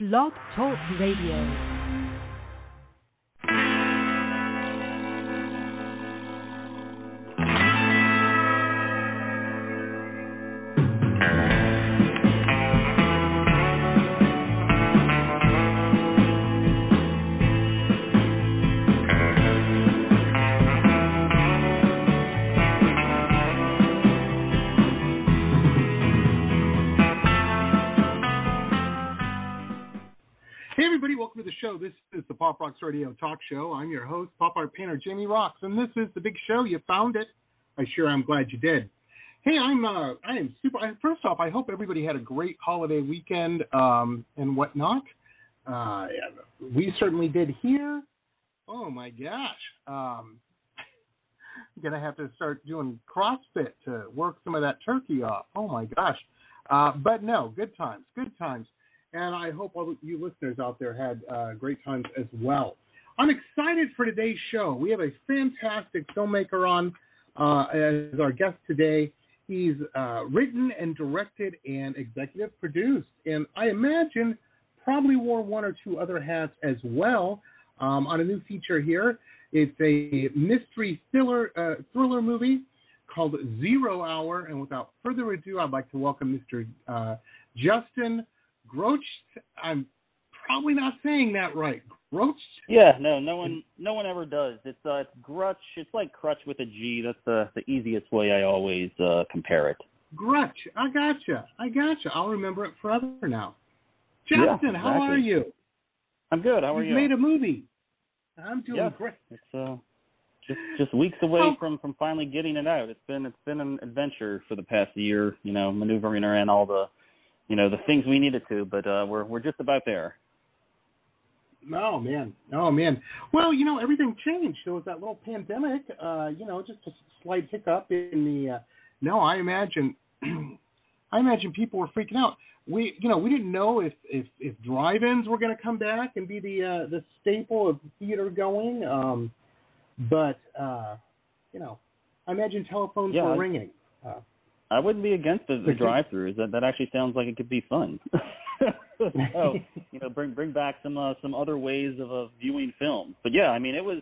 Blog Talk Radio. This is the Pop Rocks Radio Talk Show. I'm your host, pop art painter Jamie Roxx, and this is the big show. You found it. I sure am glad you did. Hey, I'm uh, I am super. First off, I hope everybody had a great holiday weekend um, and whatnot. Uh, we certainly did here. Oh my gosh, um, I'm gonna have to start doing CrossFit to work some of that turkey off. Oh my gosh, uh, but no, good times, good times and I hope all you listeners out there had uh, great times as well. I'm excited for today's show. We have a fantastic filmmaker on uh, as our guest today. He's uh, written and directed and executive produced, and I imagine probably wore one or two other hats as well um, on a new feature here. It's a mystery thriller uh, thriller movie called Zero Hour, and without further ado, I'd like to welcome Mr. Uh, Justin Groch. I'm probably not saying that right. Groch. Yeah, no, no one, no one ever does. It's uh, it's grutch. It's like crutch with a G. That's the the easiest way I always uh, compare it. Grutch. I gotcha. I gotcha. I'll remember it forever now. Yeah, Justin, how are you? I'm good. How are You've you? made a movie. I'm doing Yeah. great. It's uh, just just weeks away Oh. from from finally getting it out. It's been it's been an adventure for the past year. You know, maneuvering around all the, you know, the things we needed to, but uh, we're we're just about there. Oh man, oh man. Well, you know, everything changed. There was that little pandemic. Uh, you know, just a slight hiccup in the. Uh, no, I imagine. I imagine people were freaking out. We, you know, we didn't know if if, if drive-ins were going to come back and be the uh, the staple of theater going. Um, but uh, you know, I imagine telephones Yeah, were I- ringing. Uh, I wouldn't be against the, the drive-throughs. That that actually sounds like it could be fun. so you know, bring bring back some uh, some other ways of uh, viewing films. But yeah, I mean, it was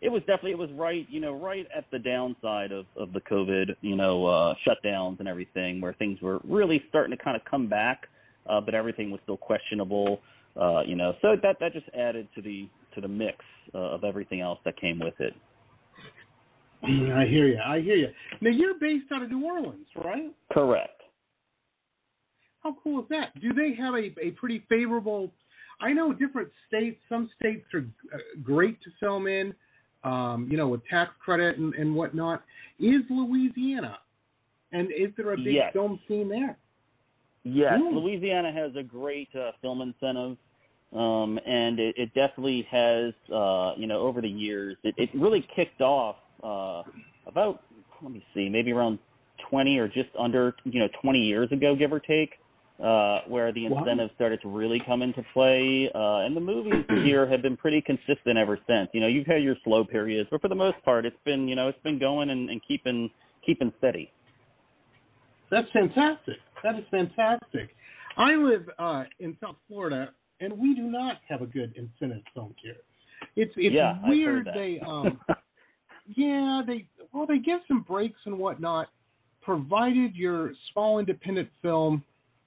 it was definitely it was right you know right at the downside of of the COVID you know uh, shutdowns and everything, where things were really starting to kind of come back, uh, but everything was still questionable. Uh, you know, so that that just added to the to the mix uh, of everything else that came with it. I hear you. I hear you. Now you're based out of New Orleans, right? Correct. How cool is that? Do they have a, a pretty favorable? I know different states. Some states are uh, great to film in, um, you know, with tax credit and, and whatnot. Is Louisiana, and is there a big Yes. film scene there? Yes, Hmm. Louisiana has a great uh, film incentive, um, and it, it definitely has. Uh, you know, over the years, it, it really kicked off uh, about let me see, maybe around twenty or just under, you know, twenty years ago, give or take, uh, where the Wow. incentives started to really come into play. Uh, and the movies here have been pretty consistent ever since. You know, you've had your slow periods, but for the most part, it's been, you know, it's been going and, and keeping keeping steady. That's fantastic. That is fantastic. I live uh, in South Florida, and we do not have a good incentive film here. It's it's yeah, weird. They um, Yeah, they well they give some breaks and whatnot, provided your small independent film,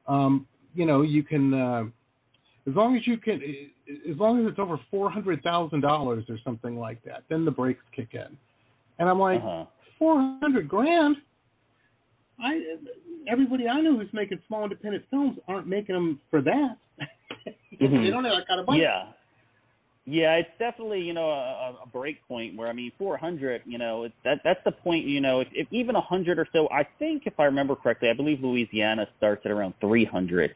um, you know, you can uh, as long as you can as long as it's over four hundred thousand dollars or something like that, then the breaks kick in. And I'm like, uh-huh. four hundred grand. I everybody I know who's making small independent films aren't making them for that. Mhm. they don't have that kind of budget. Yeah. Yeah, it's definitely you know a, a break point where I mean 400, you know, it's, that that's the point. You know, if, if even 100 or so, I think if I remember correctly, I believe Louisiana starts at around 300.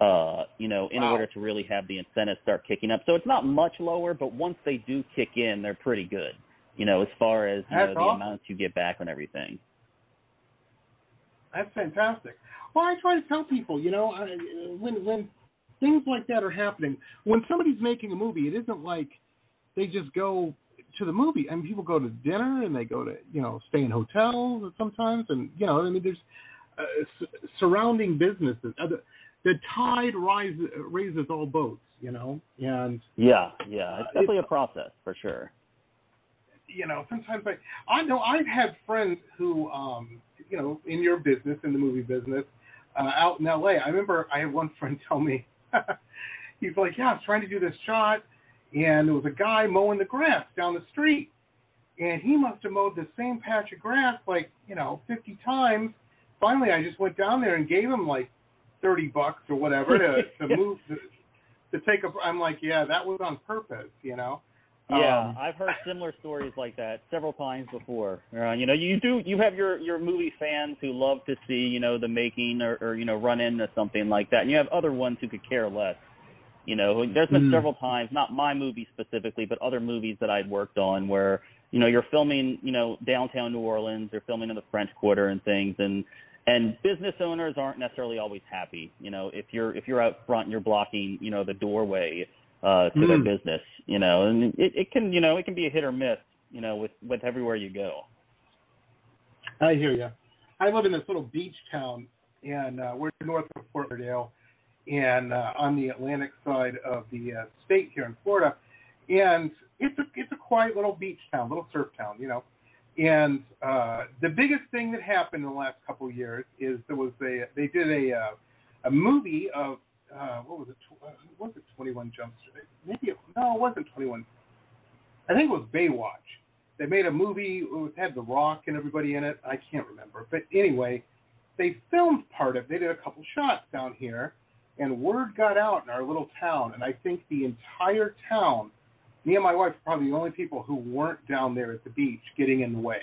Uh, you know, in Wow. order to really have the incentives start kicking up. So it's not much lower, but once they do kick in, they're pretty good. You know, as far as you know, That's the awesome. amounts you get back on everything. That's fantastic. Well, I try to tell people, you know, I, when when things like that are happening, when somebody's making a movie, it isn't like they just go to the movie. I mean, people go to dinner and they go to, you know, stay in hotels sometimes, and you know, I mean, there's uh, s- surrounding businesses. Other, the tide rises raises all boats, you know, and Yeah, yeah, it's Uh, definitely a process for sure. you know, sometimes I I know I've had friends who um you know in your business in the movie business uh, out in L.A. I remember I had one friend tell me he's like, yeah, I was trying to do this shot, and there was a guy mowing the grass down the street, and he must have mowed the same patch of grass like you know 50 times. Finally, I just went down there and gave him like 30 bucks or whatever to to move to, to take a. I'm like, yeah, that was on purpose, you know. Yeah, Um, I've heard similar stories like that several times before. Uh, you know, you do you have your your movie fans who love to see you know the making or, or you know run into something like that, and you have other ones who could care less. You know, there's been Mm. several times, not my movie specifically, but other movies that I'd worked on where you know you're filming you know downtown New Orleans, you're filming in the French Quarter and things, and and business owners aren't necessarily always happy. You know, if you're if you're out front and you're blocking you know the doorway uh, to their Mm. business, you know, and it, it can, you know, it can be a hit or miss, you know, with with everywhere you go. I hear you. I live in this little beach town, and uh, we're north of Fort Lauderdale, and uh, on the Atlantic side of the uh, state here in Florida. And it's a it's a quiet little beach town, little surf town, you know. And uh, the biggest thing that happened in the last couple of years is there was a they did a uh, a movie of uh, what was it? Tw- uh, was it Twenty One Jump Street? Maybe it, no, it wasn't Twenty One. I think it was Baywatch. They made a movie it had The Rock and everybody in it. I can't remember, but anyway, they filmed part of. They did a couple shots down here, and word got out in our little town, and I think the entire town, me and my wife, were probably the only people who weren't down there at the beach getting in the way,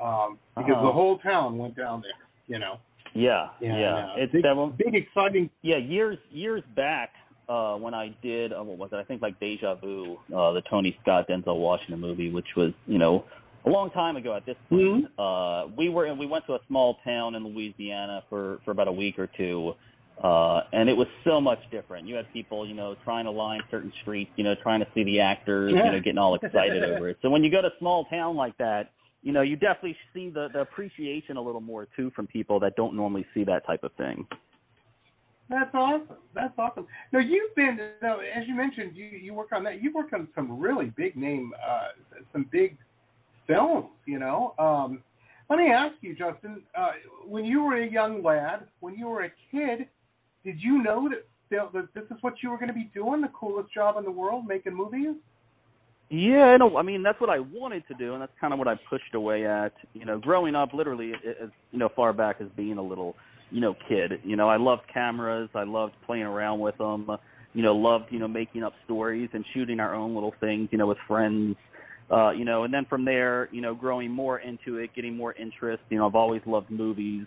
um, because Uh-huh. the whole town went down there. You know, Yeah, Yeah, yeah. It's Big- that one, big exciting. yeah. Years years back, uh, when I did, uh, what was it? I think like Deja Vu, uh, the Tony Scott Denzel Washington movie, which was, you know, a long time ago at this point. Uh, we were we went to a small town in Louisiana for for about a week or two. Uh, and it was so much different. You had people, you know, trying to line certain streets, you know, trying to see the actors, you know, getting all excited over it. So when you go to a small town like that, you know, you definitely see the, the appreciation a little more too from people that don't normally see that type of thing. That's awesome. That's awesome. Now you've been, now, as you mentioned, you you work on that. You've worked on some really big name, uh, some big films. You know, um, let me ask you, Justin. Uh, when you were a young lad, when you were a kid, did you know that that this is what you were going to be doing? The coolest job in the world, making movies. Yeah, no, I mean that's what I wanted to do, and that's kind of what I pushed away at. You know, growing up, literally as you know, far back as being a little, you know, kid. You know, I loved cameras. I loved playing around with them. You know, loved you know making up stories and shooting our own little things. You know, with friends. Uh, you know, and then from there, you know, growing more into it, getting more interest. You know, I've always loved movies.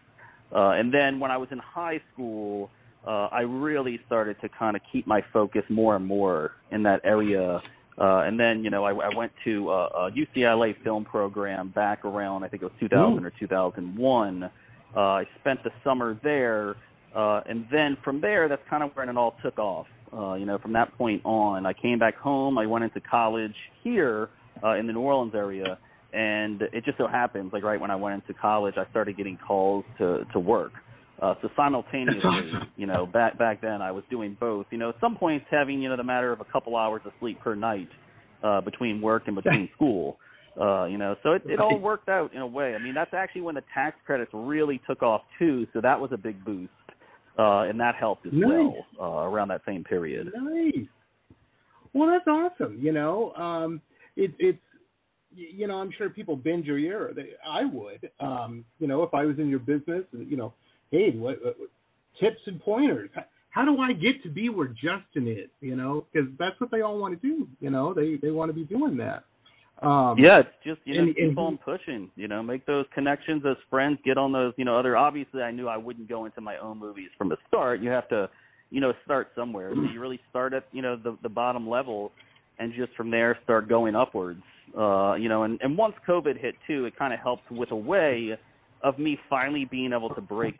Uh, and then when I was in high school, uh, I really started to kind of keep my focus more and more in that area. Uh, and then, you know, I, I went to uh, a UCLA film program back around, I think it was 2000 or 2001. Uh, I spent the summer there. Uh, and then from there, that's kind of when it all took off. Uh, you know, from that point on, I came back home. I went into college here uh, in the New Orleans area. And it just so happens, like right when I went into college, I started getting calls to, to work. Uh, so simultaneously, awesome. you know, back back then I was doing both. You know, at some points having you know the matter of a couple hours of sleep per night uh, between work and between school. Uh, you know, so it, it all worked out in a way. I mean, that's actually when the tax credits really took off too. So that was a big boost, uh, and that helped as Nice. well uh, around that same period. Nice. Well, that's awesome. You know, um, it, it's you know, I'm sure people bend your ear. They, I would. Um, you know, if I was in your business, you know, hey, what, what tips and pointers? How, do I get to be where Justin is? You know, because that's what they all want to do. You know, they they want to be doing that. Um, Yeah, it's just you know and- and keep on pushing. You know, make those connections as friends. Get on those. You know, other. Obviously, I knew I wouldn't go into my own movies from the start. You have to, you know, start somewhere. So you really start at you know the the bottom level, and just from there start going upwards. Uh, you know, and and once COVID hit too, it kind of helped with a way of me finally being able to break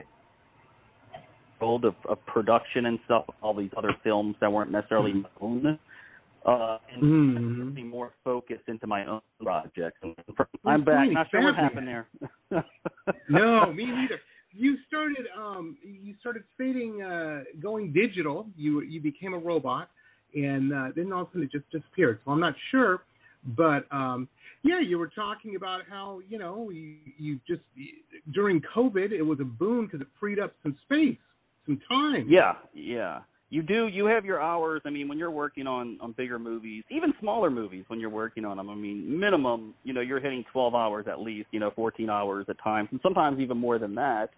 hold of, of production and stuff. All these other films that weren't necessarily known. Uh, and mhm. be more focused into my own projects. I'm back. Not sure what happened there. No, me neither. you started um, you started fading, uh, going digital. You you became a robot, and uh, then all of a sudden it just disappeared. So I'm not sure, but um, yeah, you were talking about how you know you, you just during COVID it was a boon because it freed up some space, some time. Yeah, yeah. You do. You have your hours. I mean, when you're working on on bigger movies, even smaller movies, when you're working on them, I mean, minimum, you know, you're hitting 12 hours at least. You know, 14 hours at times, and sometimes even more than that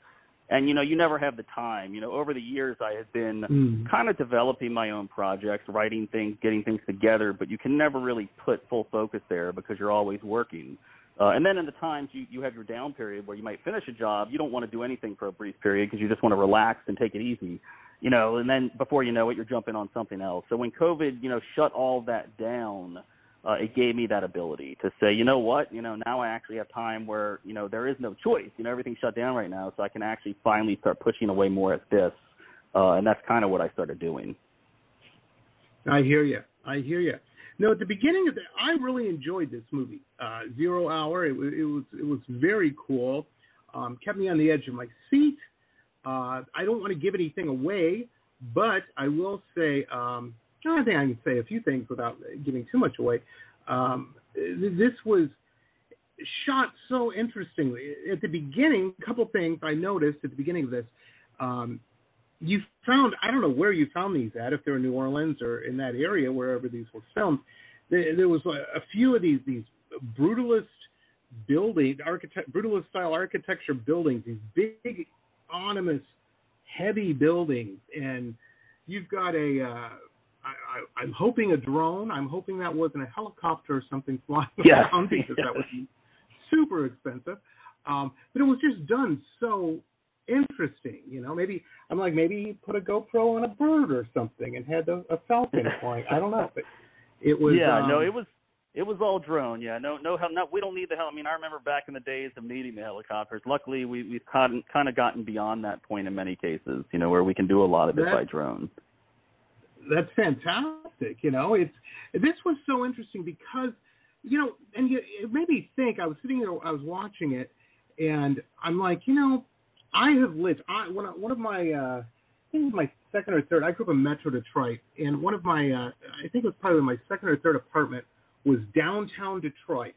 and you know you never have the time you know over the years i have been mm. kind of developing my own projects writing things getting things together but you can never really put full focus there because you're always working uh, and then in the times you, you have your down period where you might finish a job you don't want to do anything for a brief period because you just want to relax and take it easy you know and then before you know it you're jumping on something else so when covid you know shut all that down uh, it gave me that ability to say, you know what, you know, now I actually have time where, you know, there is no choice. You know, everything's shut down right now, so I can actually finally start pushing away more at this. Uh, and that's kind of what I started doing. I hear you. I hear you. No, at the beginning of the, I really enjoyed this movie, uh, Zero Hour. It, it was it was very cool. Um, kept me on the edge of my seat. Uh, I don't want to give anything away, but I will say um, I think I can say a few things without giving too much away. Um, this was shot so interestingly. At the beginning, a couple things I noticed at the beginning of this. Um, you found I don't know where you found these at, if they're in New Orleans or in that area, wherever these were filmed. There, there was a, a few of these these brutalist building, architect, brutalist style architecture buildings, these big, ominous, heavy buildings, and you've got a uh, I, am hoping a drone. I'm hoping that wasn't a helicopter or something flying yeah. around because that would be super expensive. Um, but it was just done so interesting. You know, maybe I'm like maybe he put a GoPro on a bird or something and had a, a falcon flying. I don't know, but it was. Yeah, um, no, it was. It was all drone, yeah. No, no, no. We don't need the hell. I mean, I remember back in the days of needing the helicopters. Luckily, we we've kind of gotten beyond that point in many cases. You know, where we can do a lot of it by drone that's fantastic. You know, it's this was so interesting because you know, and you, it made me think. I was sitting there, I was watching it, and I'm like, you know, I have lived. I one one of my, uh, I think it was my second or third. I grew up in Metro Detroit, and one of my, uh, I think it was probably my second or third apartment was downtown Detroit,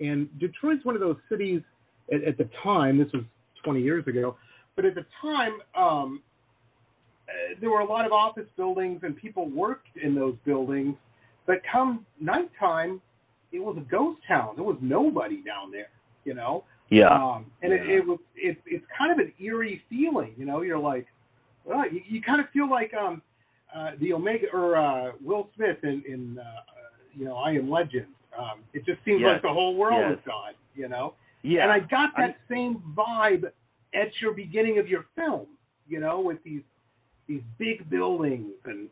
and Detroit's one of those cities at, at the time. This was 20 years ago, but at the time, um, there were a lot of office buildings and people worked in those buildings. But come nighttime, it was a ghost town. There was nobody down there, you know. Yeah. Um, and yeah. it, it was it, it's kind of an eerie feeling, you know. You're like, well, you, you kind of feel like um, uh, the Omega or uh, Will Smith in in uh, you know I Am Legend. Um, it just seems yes. like the whole world yes. is gone, you know. Yeah. And I got that I'm... same vibe at your beginning of your film, you know, with these these big buildings and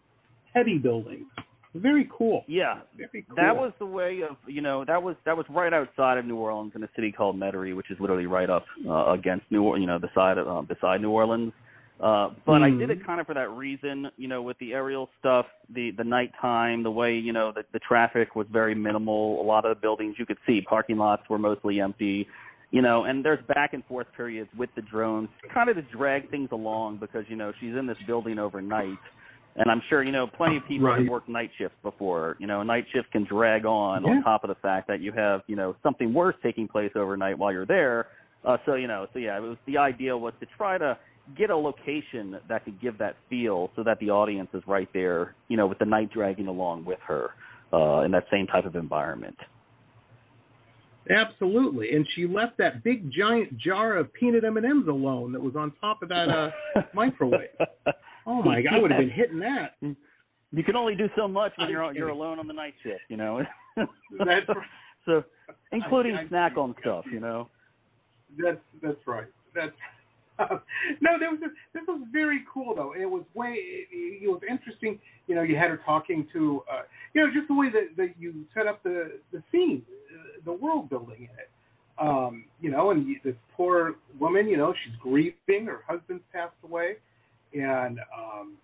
heavy buildings. Very cool. Yeah, Very cool. that was the way of you know that was that was right outside of New Orleans in a city called Metairie, which is literally right up uh, against New Orleans, you know the side of uh, beside New Orleans. Uh, but mm. I did it kind of for that reason, you know, with the aerial stuff, the the nighttime, the way you know the the traffic was very minimal. A lot of the buildings you could see, parking lots were mostly empty you know, and there's back and forth periods with the drones, kind of to drag things along because you know she's in this building overnight, and I'm sure you know plenty of people right. have worked night shifts before. You know, a night shift can drag on yeah. on top of the fact that you have you know something worse taking place overnight while you're there. Uh, so you know, so yeah, it was the idea was to try to get a location that could give that feel so that the audience is right there, you know, with the night dragging along with her uh, in that same type of environment. Absolutely, and she left that big giant jar of peanut M and M's alone that was on top of that uh, microwave. Oh my god, I would have been hitting that. You can only do so much when you're you're alone on the night shift, you know. that's right. so, including I, I, snack on stuff, you know. That's that's right. That's uh, no, there was a, this was very cool though. It was way it, it was interesting. You know, you had her talking to uh, you know just the way that, that you set up the the scene, uh, the world building in it. Um, you know, and this poor woman, you know, she's grieving. Her husband's passed away, and um,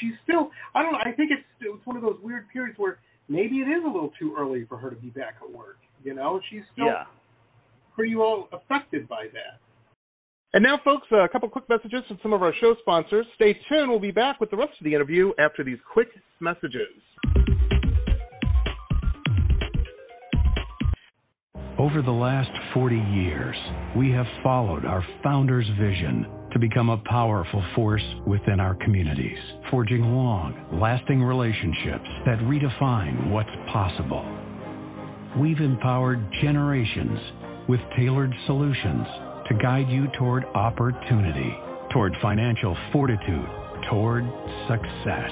she's still. I don't know. I think it's it's one of those weird periods where maybe it is a little too early for her to be back at work. You know, she's still yeah. pretty well affected by that. And now, folks, a couple quick messages from some of our show sponsors. Stay tuned. We'll be back with the rest of the interview after these quick messages. Over the last 40 years, we have followed our founder's vision to become a powerful force within our communities, forging long, lasting relationships that redefine what's possible. We've empowered generations with tailored solutions to guide you toward opportunity, toward financial fortitude, toward success.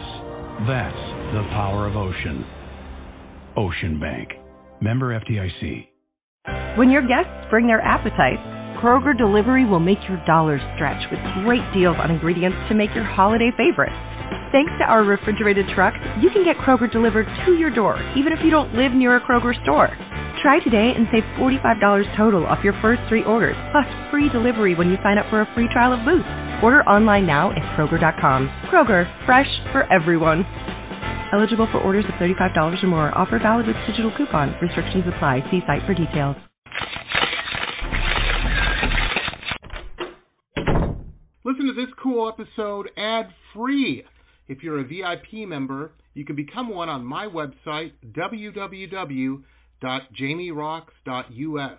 That's the power of Ocean. Ocean Bank. Member FDIC. When your guests bring their appetite, Kroger Delivery will make your dollars stretch with great deals on ingredients to make your holiday favorites. Thanks to our refrigerated trucks, you can get Kroger delivered to your door, even if you don't live near a Kroger store. Try today and save $45 total off your first three orders, plus free delivery when you sign up for a free trial of Boost. Order online now at Kroger.com. Kroger, fresh for everyone. Eligible for orders of $35 or more. Offer valid with digital coupon. Restrictions apply. See site for details. Cool episode ad free. If you're a VIP member, you can become one on my website, www.jamieroxx.us.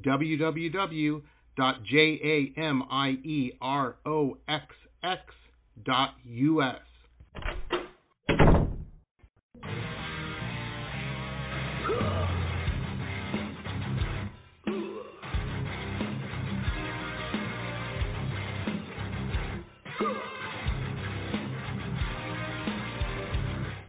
www.jamieroxx.us.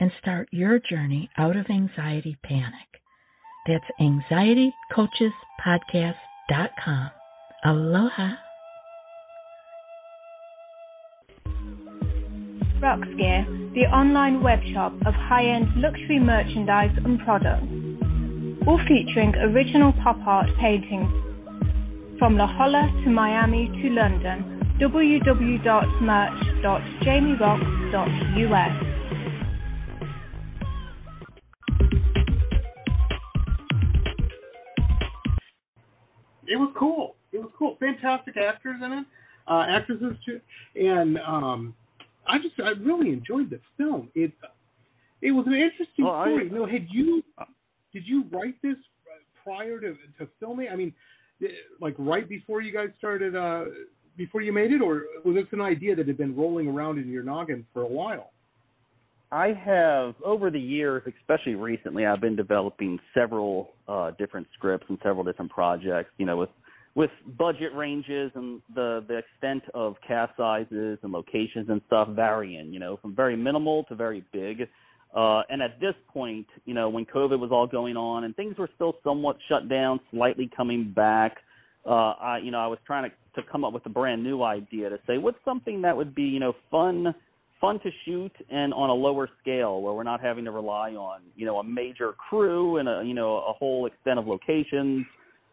and start your journey out of anxiety panic. That's anxietycoachespodcast.com. Aloha. Rocksgear, the online webshop of high-end luxury merchandise and products. all featuring original pop art paintings from La Jolla to Miami to London. www.merch.jamieroxx.us. cool. It was cool. Fantastic actors in it, uh, actresses too, and um, I just I really enjoyed this film. It it was an interesting Well, I- story. you know, had you did you write this prior to to filming? I mean, eh, like right before you guys started, uh, before you made it, or was this an idea that had been rolling around in your noggin for a while? I have over the years, especially recently, I've been developing several uh, different scripts and several different projects. You know, with with budget ranges and the the extent of cast sizes and locations and stuff varying. You know, from very minimal to very big. Uh, and at this point, you know, when COVID was all going on and things were still somewhat shut down, slightly coming back, uh, I, you know, I was trying to, to come up with a brand new idea to say what's something that would be, you know, fun, fun to shoot and on a lower scale where we're not having to rely on, you know, a major crew and a, you know, a whole extent of locations.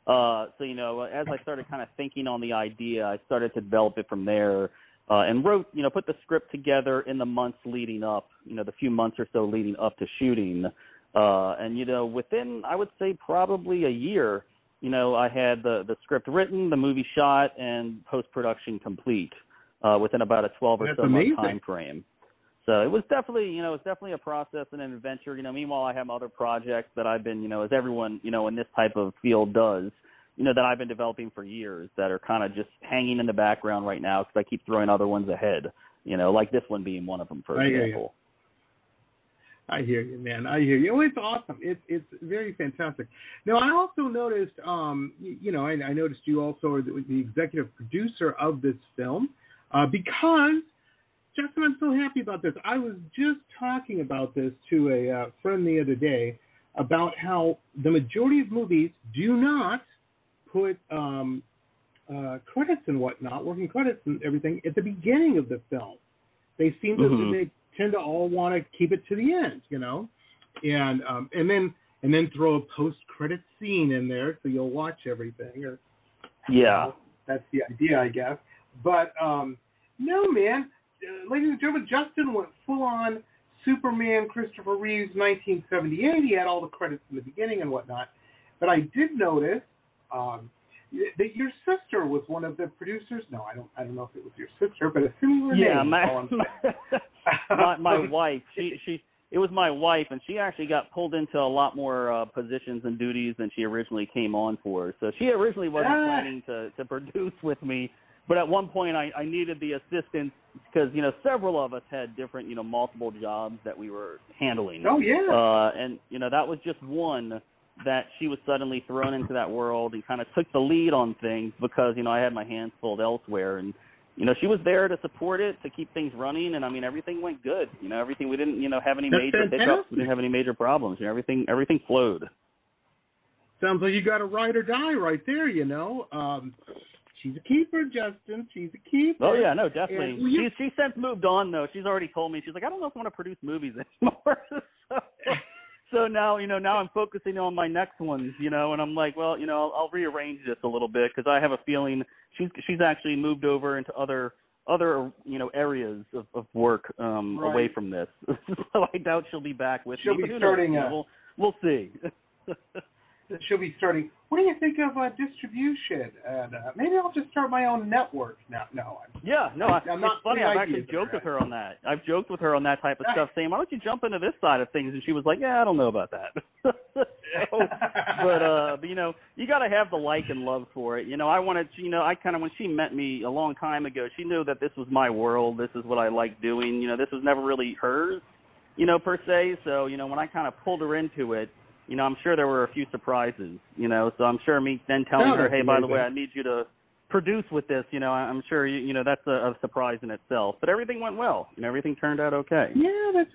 Uh, so, you know, as I started kind of thinking on the idea, I started to develop it from there uh, and wrote, you know, put the script together in the months leading up, you know, the few months or so leading up to shooting. Uh, and, you know, within, I would say probably a year, you know, I had the, the script written, the movie shot, and post-production complete uh, within about a 12 or That's so amazing. month time frame. So it was definitely, you know, it's definitely a process and an adventure. You know, meanwhile, I have other projects that I've been, you know, as everyone, you know, in this type of field does, you know, that I've been developing for years that are kind of just hanging in the background right now because I keep throwing other ones ahead. You know, like this one being one of them, for I hear example. I hear you, man. I hear you. Oh, it's awesome. It's it's very fantastic. Now, I also noticed, um, you, you know, I, I noticed you also are the, the executive producer of this film, uh, because Justin, I'm so happy about this. I was just talking about this to a uh, friend the other day about how the majority of movies do not put um, uh, credits and whatnot, working credits and everything at the beginning of the film. They seem to Mhm. they tend to all want to keep it to the end, you know, and um, and then and then throw a post credit scene in there so you'll watch everything. Or Yeah. that's the idea, I guess. But um, no, man, uh, ladies and gentlemen, Justin went full on Superman, Christopher Reeves, 1978. He had all the credits in the beginning and whatnot. But I did notice um, that your sister was one of the producers. No, I don't. I don't know if it was your sister, but a similar Yeah, name. my, I'm saying. my my wife. She she it was my wife, and she actually got pulled into a lot more uh, positions and duties than she originally came on for. So she originally wasn't Ah. planning to to produce with me, but at one point I I needed the assistance because you know several of us had different you know multiple jobs that we were handling. Oh yeah. Uh, and you know that was just one that she was suddenly thrown into that world and kind of took the lead on things because you know I had my hands full elsewhere and you know she was there to support it to keep things running and I mean everything went good you know everything we didn't you know have any That's major hiccups we didn't have any major problems you know everything everything flowed Sounds like you got a ride or die right there. You know. Um, she's a keeper, Justin. She's a keeper. oh yeah no definitely And she's she's since moved on though she's already told me she's like I don't know if I want to produce movies anymore so, so now you know now I'm focusing on my next ones you know and I'm like well you know I'll, I'll rearrange this a little bit because I have a feeling she's she's actually moved over into other other you know areas of, of work um Right. away from this so I doubt she'll be back with She'll me be but who starting knows? a- we'll we'll see she'll be starting. What do you think of uh, distribution? And uh, maybe I'll just start my own network. No, no. I'm, Yeah, no, I, I'm not it's funny. I've actually joked with her on that. I've joked with her on that type of stuff, saying, "Why don't you jump into this side of things?" And she was like, "Yeah, I don't know about that." so, but uh, but you know, you got to have the like and love for it. You know, I wanted, you know, I kind of when she met me a long time ago, she knew that this was my world. This is what I like doing. You know, this was never really hers, you know, per se. So you know, when I kind of pulled her into it. You know, I'm sure there were a few surprises. You know, so I'm sure me then telling No, her, "Hey, by the way, I need you to produce with this, you know, I'm sure you, you know that's a, a surprise in itself. But everything went well. You know, everything turned out okay. Yeah, that's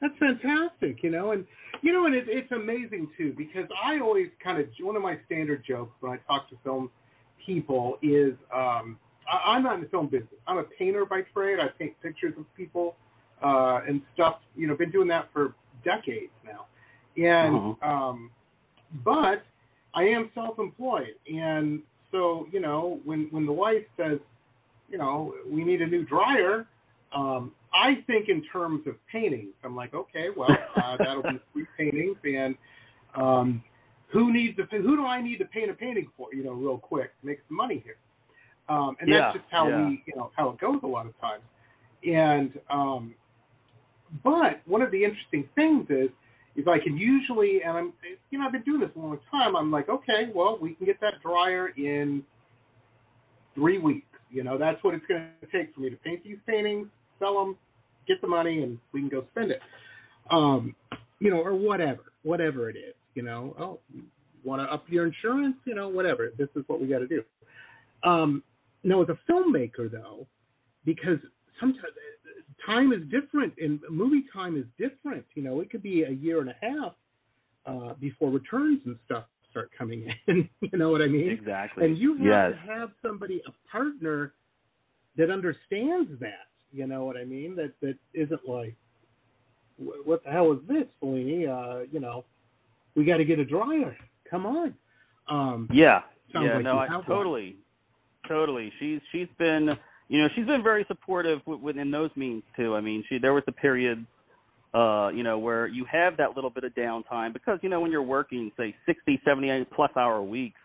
that's fantastic. You know, and you know, and it, it's amazing too because I always kind of one of my standard jokes when I talk to film people is um, I, I'm not in the film business. I'm a painter by trade. I paint pictures of people uh, and stuff. You know, been doing that for decades now. And Uh-huh. um, but I am self-employed, and so you know, when when the wife says, you know, we need a new dryer, um, I think in terms of paintings. I'm like, okay, well, uh, that'll be three paintings, and um, who needs to who do I need to paint a painting for? You know, real quick, make some money here. Um, and Yeah, that's just how yeah. we, you know, how it goes a lot of times. And um, but one of the interesting things is, is I can usually, and I'm, you know, I've been doing this a long time. I'm like, okay, well, we can get that dryer in three weeks. You know, that's what it's going to take for me to paint these paintings, sell them, get the money, and we can go spend it. Um, you know, or whatever, whatever it is. You know, oh, want to up your insurance? You know, whatever. This is what we got to do. Um, now, as a filmmaker, though, because sometimes time is different and movie time is different. You know, it could be a year and a half uh, before returns and stuff start coming in. you know what I mean? Exactly. And you have yes. to have somebody, a partner that understands that. You know what I mean? That that isn't like, what the hell is this, Fellini? Uh, you know, we got to get a dryer. Come on. Um, Yeah. Yeah. like no, I, one. totally, totally. She's she's been you know she's been very supportive within those means too. I mean, she there was a period. Uh, you know, where you have that little bit of downtime because, you know, when you're working, say, 60, 78 plus hour weeks,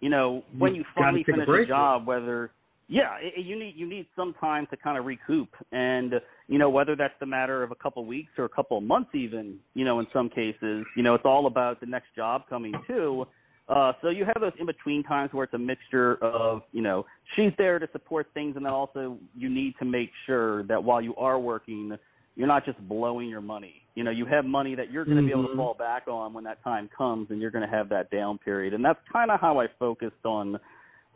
you know, when you You've finally a finish break. a job, whether yeah, it, you need you need some time to kind of recoup, and you know whether that's the matter of a couple weeks or a couple of months, even you know in some cases, you know it's all about the next job coming too. Uh, so you have those in between times where it's a mixture of you know she's there to support things, and then also you need to make sure that while you are working, you're not just blowing your money. You know, you have money that you're going to be able to Mhm. fall back on when that time comes, and you're going to have that down period. And that's kind of how I focused on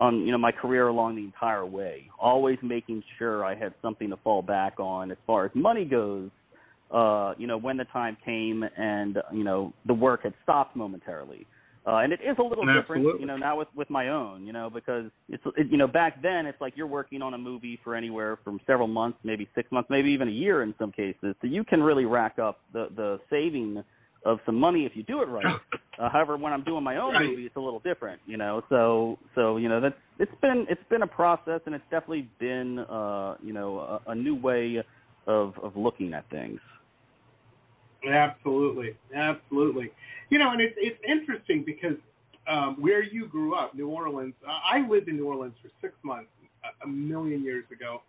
on you know my career along the entire way, always making sure I had something to fall back on as far as money goes. Uh, you know, when the time came and you know the work had stopped momentarily. Uh, and it is a little different, you know, now with with my own, you know, because it's it, you know back then it's like you're working on a movie for anywhere from several months, maybe six months, maybe even a year in some cases. So you can really rack up the the saving of some money if you do it right. Uh, however, when I'm doing my own Right. movie, it's a little different, you know. So so you know that's it's been it's been a process, and it's definitely been uh you know a, a new way of of looking at things. Absolutely, absolutely. You know, and it's it's interesting because um, where you grew up, New Orleans. Uh, I lived in New Orleans for six months a, million years ago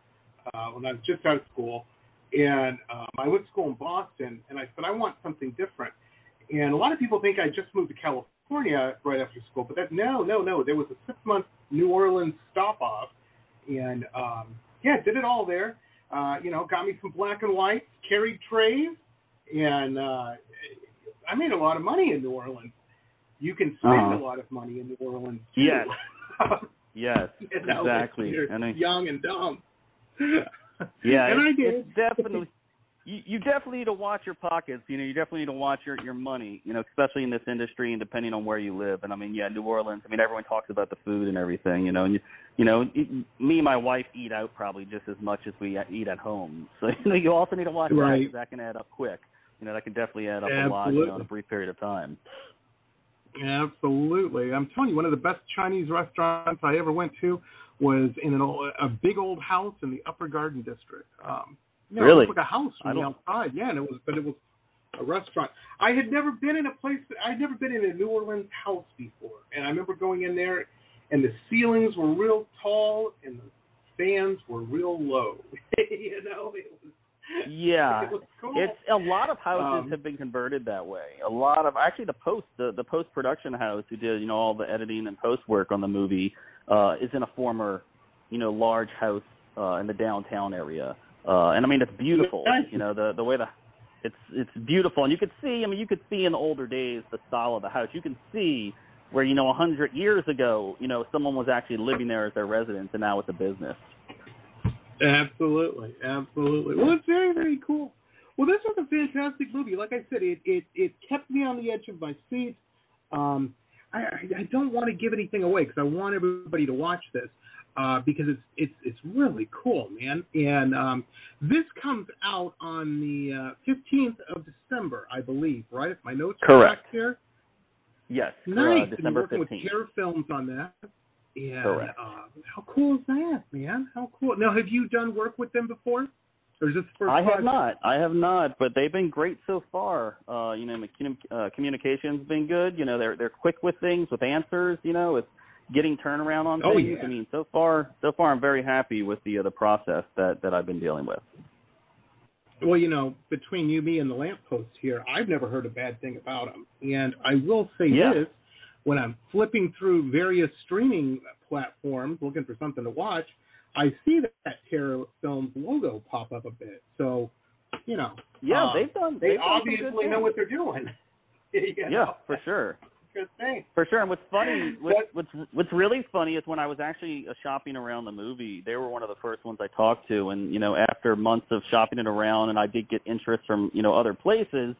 uh, when I was just out of school, and um, I went to school in Boston, and I said I want something different. And a lot of people think I just moved to California right after school, but that no, no, no. There was a six month New Orleans stop off, and um, yeah, did it all there. Uh, you know, got me some black and whites, carried trays, and uh, I made a lot of money in New Orleans. You can spend Uh-huh. a lot of money in New Orleans too. Yes. Yes, You know, exactly. You're And I- young and dumb. Yeah, and I did. it's definitely. You, you definitely need to watch your pockets. You know, you definitely need to watch your your money. You know, especially in this industry and depending on where you live. And I mean, yeah, New Orleans. I mean, everyone talks about the food and everything. You know, and you, you know, it, me and my wife eat out probably just as much as we eat at home. So you know, you also need to watch that Right. 'cause that can add up quick. You know, that can definitely add up a lot you know, in a brief period of time. Absolutely. I'm telling you, one of the best Chinese restaurants I ever went to was in an old, a big old house in the Upper Garden District. Um, you know, Really? It was like a house from the outside. Yeah, and it was, but it was a restaurant. I had never been in a place. I'd never been in a New Orleans house before, and I remember going in there, and the ceilings were real tall, and the fans were real low. you know, it. Yeah, it cool. It's a lot of houses Um, have been converted that way. A lot of actually the post the, the post production house who did you know all the editing and post work on the movie uh, is in a former you know large house uh, in the downtown area. Uh, and I mean it's beautiful. You know the the way the it's it's beautiful and you could see I mean you could see in the older days the style of the house. You can see where you know a hundred years ago you know someone was actually living there as their residence and now it's a business. Absolutely, absolutely. Well, it's very, very cool. Well, this was a fantastic movie. Like I said, it it, it kept me on the edge of my seat. Um, I, I don't want to give anything away because I want everybody to watch this uh, because it's it's it's really cool, man. And um, this comes out on the uh, fifteenth of December, I believe. Right? If my notes are Correct. correct here. Yes, nice. Uh, December working 15th. with Terror Films on that. Yeah. Correct. Uh, how cool is that, man? How cool. Now, have you done work with them before? Or is this the first I have not. I have not, but they've been great so far. Uh, you know, commun- uh, communication's been good. You know, they're they're quick with things, with answers. You know, with getting turnaround on Oh, things. yeah. I mean, so far, so far, I'm very happy with the uh, the process that that I've been dealing with. Well, you know, between you, me, and the lamppost here, I've never heard a bad thing about them. And I will say Yeah. this: when I'm flipping through various streaming platforms looking for something to watch, I see that, that Terror Films logo pop up a bit. So, you know, Yeah, uh, they've done. they they've done obviously know things. what they're doing. Yeah, know? for sure. Good thing. For sure. And what's funny, what, what's what's really funny is when I was actually uh, shopping around the movie, they were one of the first ones I talked to. And you know, after months of shopping it around, and I did get interest from you know other places.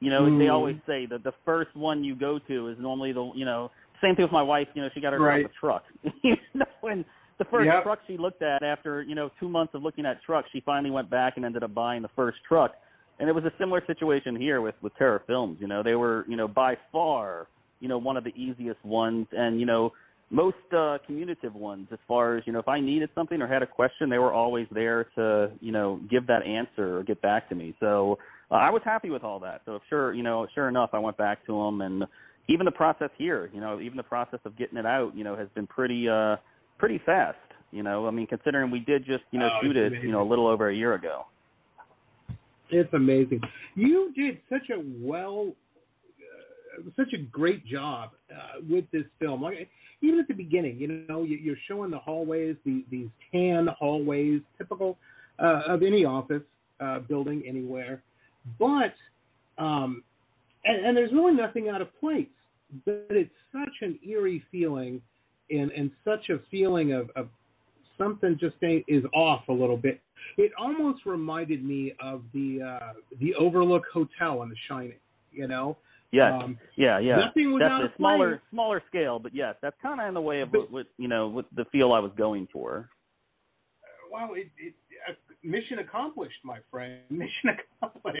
You know, they Mm. always say that the first one you go to is normally the you know same thing with my wife. You know, she got her Right. a truck. you know, and the first Yep. truck she looked at after you know two months of looking at trucks, she finally went back and ended up buying the first truck. And it was a similar situation here with with Terror Films. You know, they were you know by far you know one of the easiest ones, and you know most uh, communicative ones as far as you know if I needed something or had a question, they were always there to you know give that answer or get back to me. So uh, I was happy with all that. So sure, you know, sure enough, I went back to them, and even the process here, you know, even the process of getting it out, you know, has been pretty uh pretty fast. You know, I mean, considering we did just you know Oh, shoot it, you know, a little over a year ago. It's amazing. You did such a well, uh, such a great job uh, with this film. Like even at the beginning, you know, you, you're showing the hallways, the, these tan hallways, typical uh, of any office uh, building anywhere. But um, and, and there's really nothing out of place. But it's such an eerie feeling, and and such a feeling of, of something just ain't, is off a little bit. It almost reminded me of the uh, the Overlook Hotel in The Shining. You know, Yes. Um, yeah, yeah. nothing was that's a smaller place. smaller scale, but yes, that's kind of in the way of But- what, what you know what the feel I was going for. wow, it, it, uh, mission accomplished, my friend. Mission accomplished.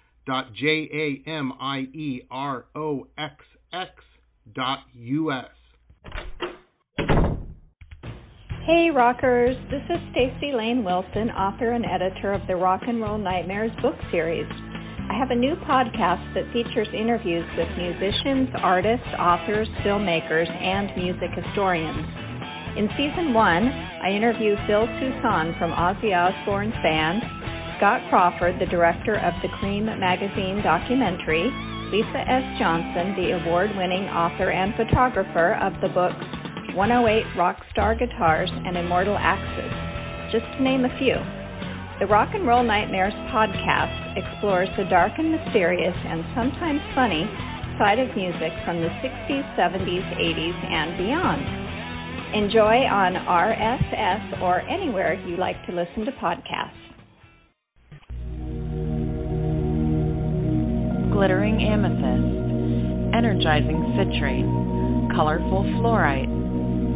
www.jamieroxx.us. Hey rockers, this is Stacy Lane Wilson, author and editor of the Rock and Roll Nightmares book series. I have a new podcast that features interviews with musicians, artists, authors, filmmakers, and music historians. In season one, I interview Phil Soussan from Ozzy Osbourne's band, Scott Crawford, the director of the Creem magazine documentary, Lisa S. Johnson, the award winning author and photographer of the books 108 Rockstar Guitars and Immortal Axes, just to name a few. The Rock and Roll Nightmares podcast explores the dark and mysterious and sometimes funny side of music from the 60s, 70s, 80s, and beyond. Enjoy on RSS or anywhere you like to listen to podcasts. Glittering amethyst, energizing citrine, colorful fluorite,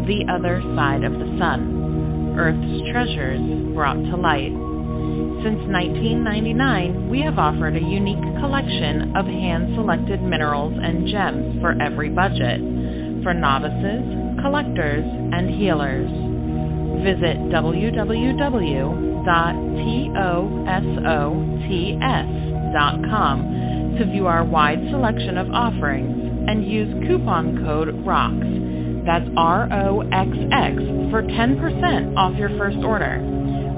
the other side of the sun, Earth's treasures brought to light. Since 1999, we have offered a unique collection of hand selected minerals and gems for every budget, for novices, collectors, and healers. Visit www.tosots.com to view our wide selection of offerings and use coupon code ROXX, that's R O X X, for 10% off your first order.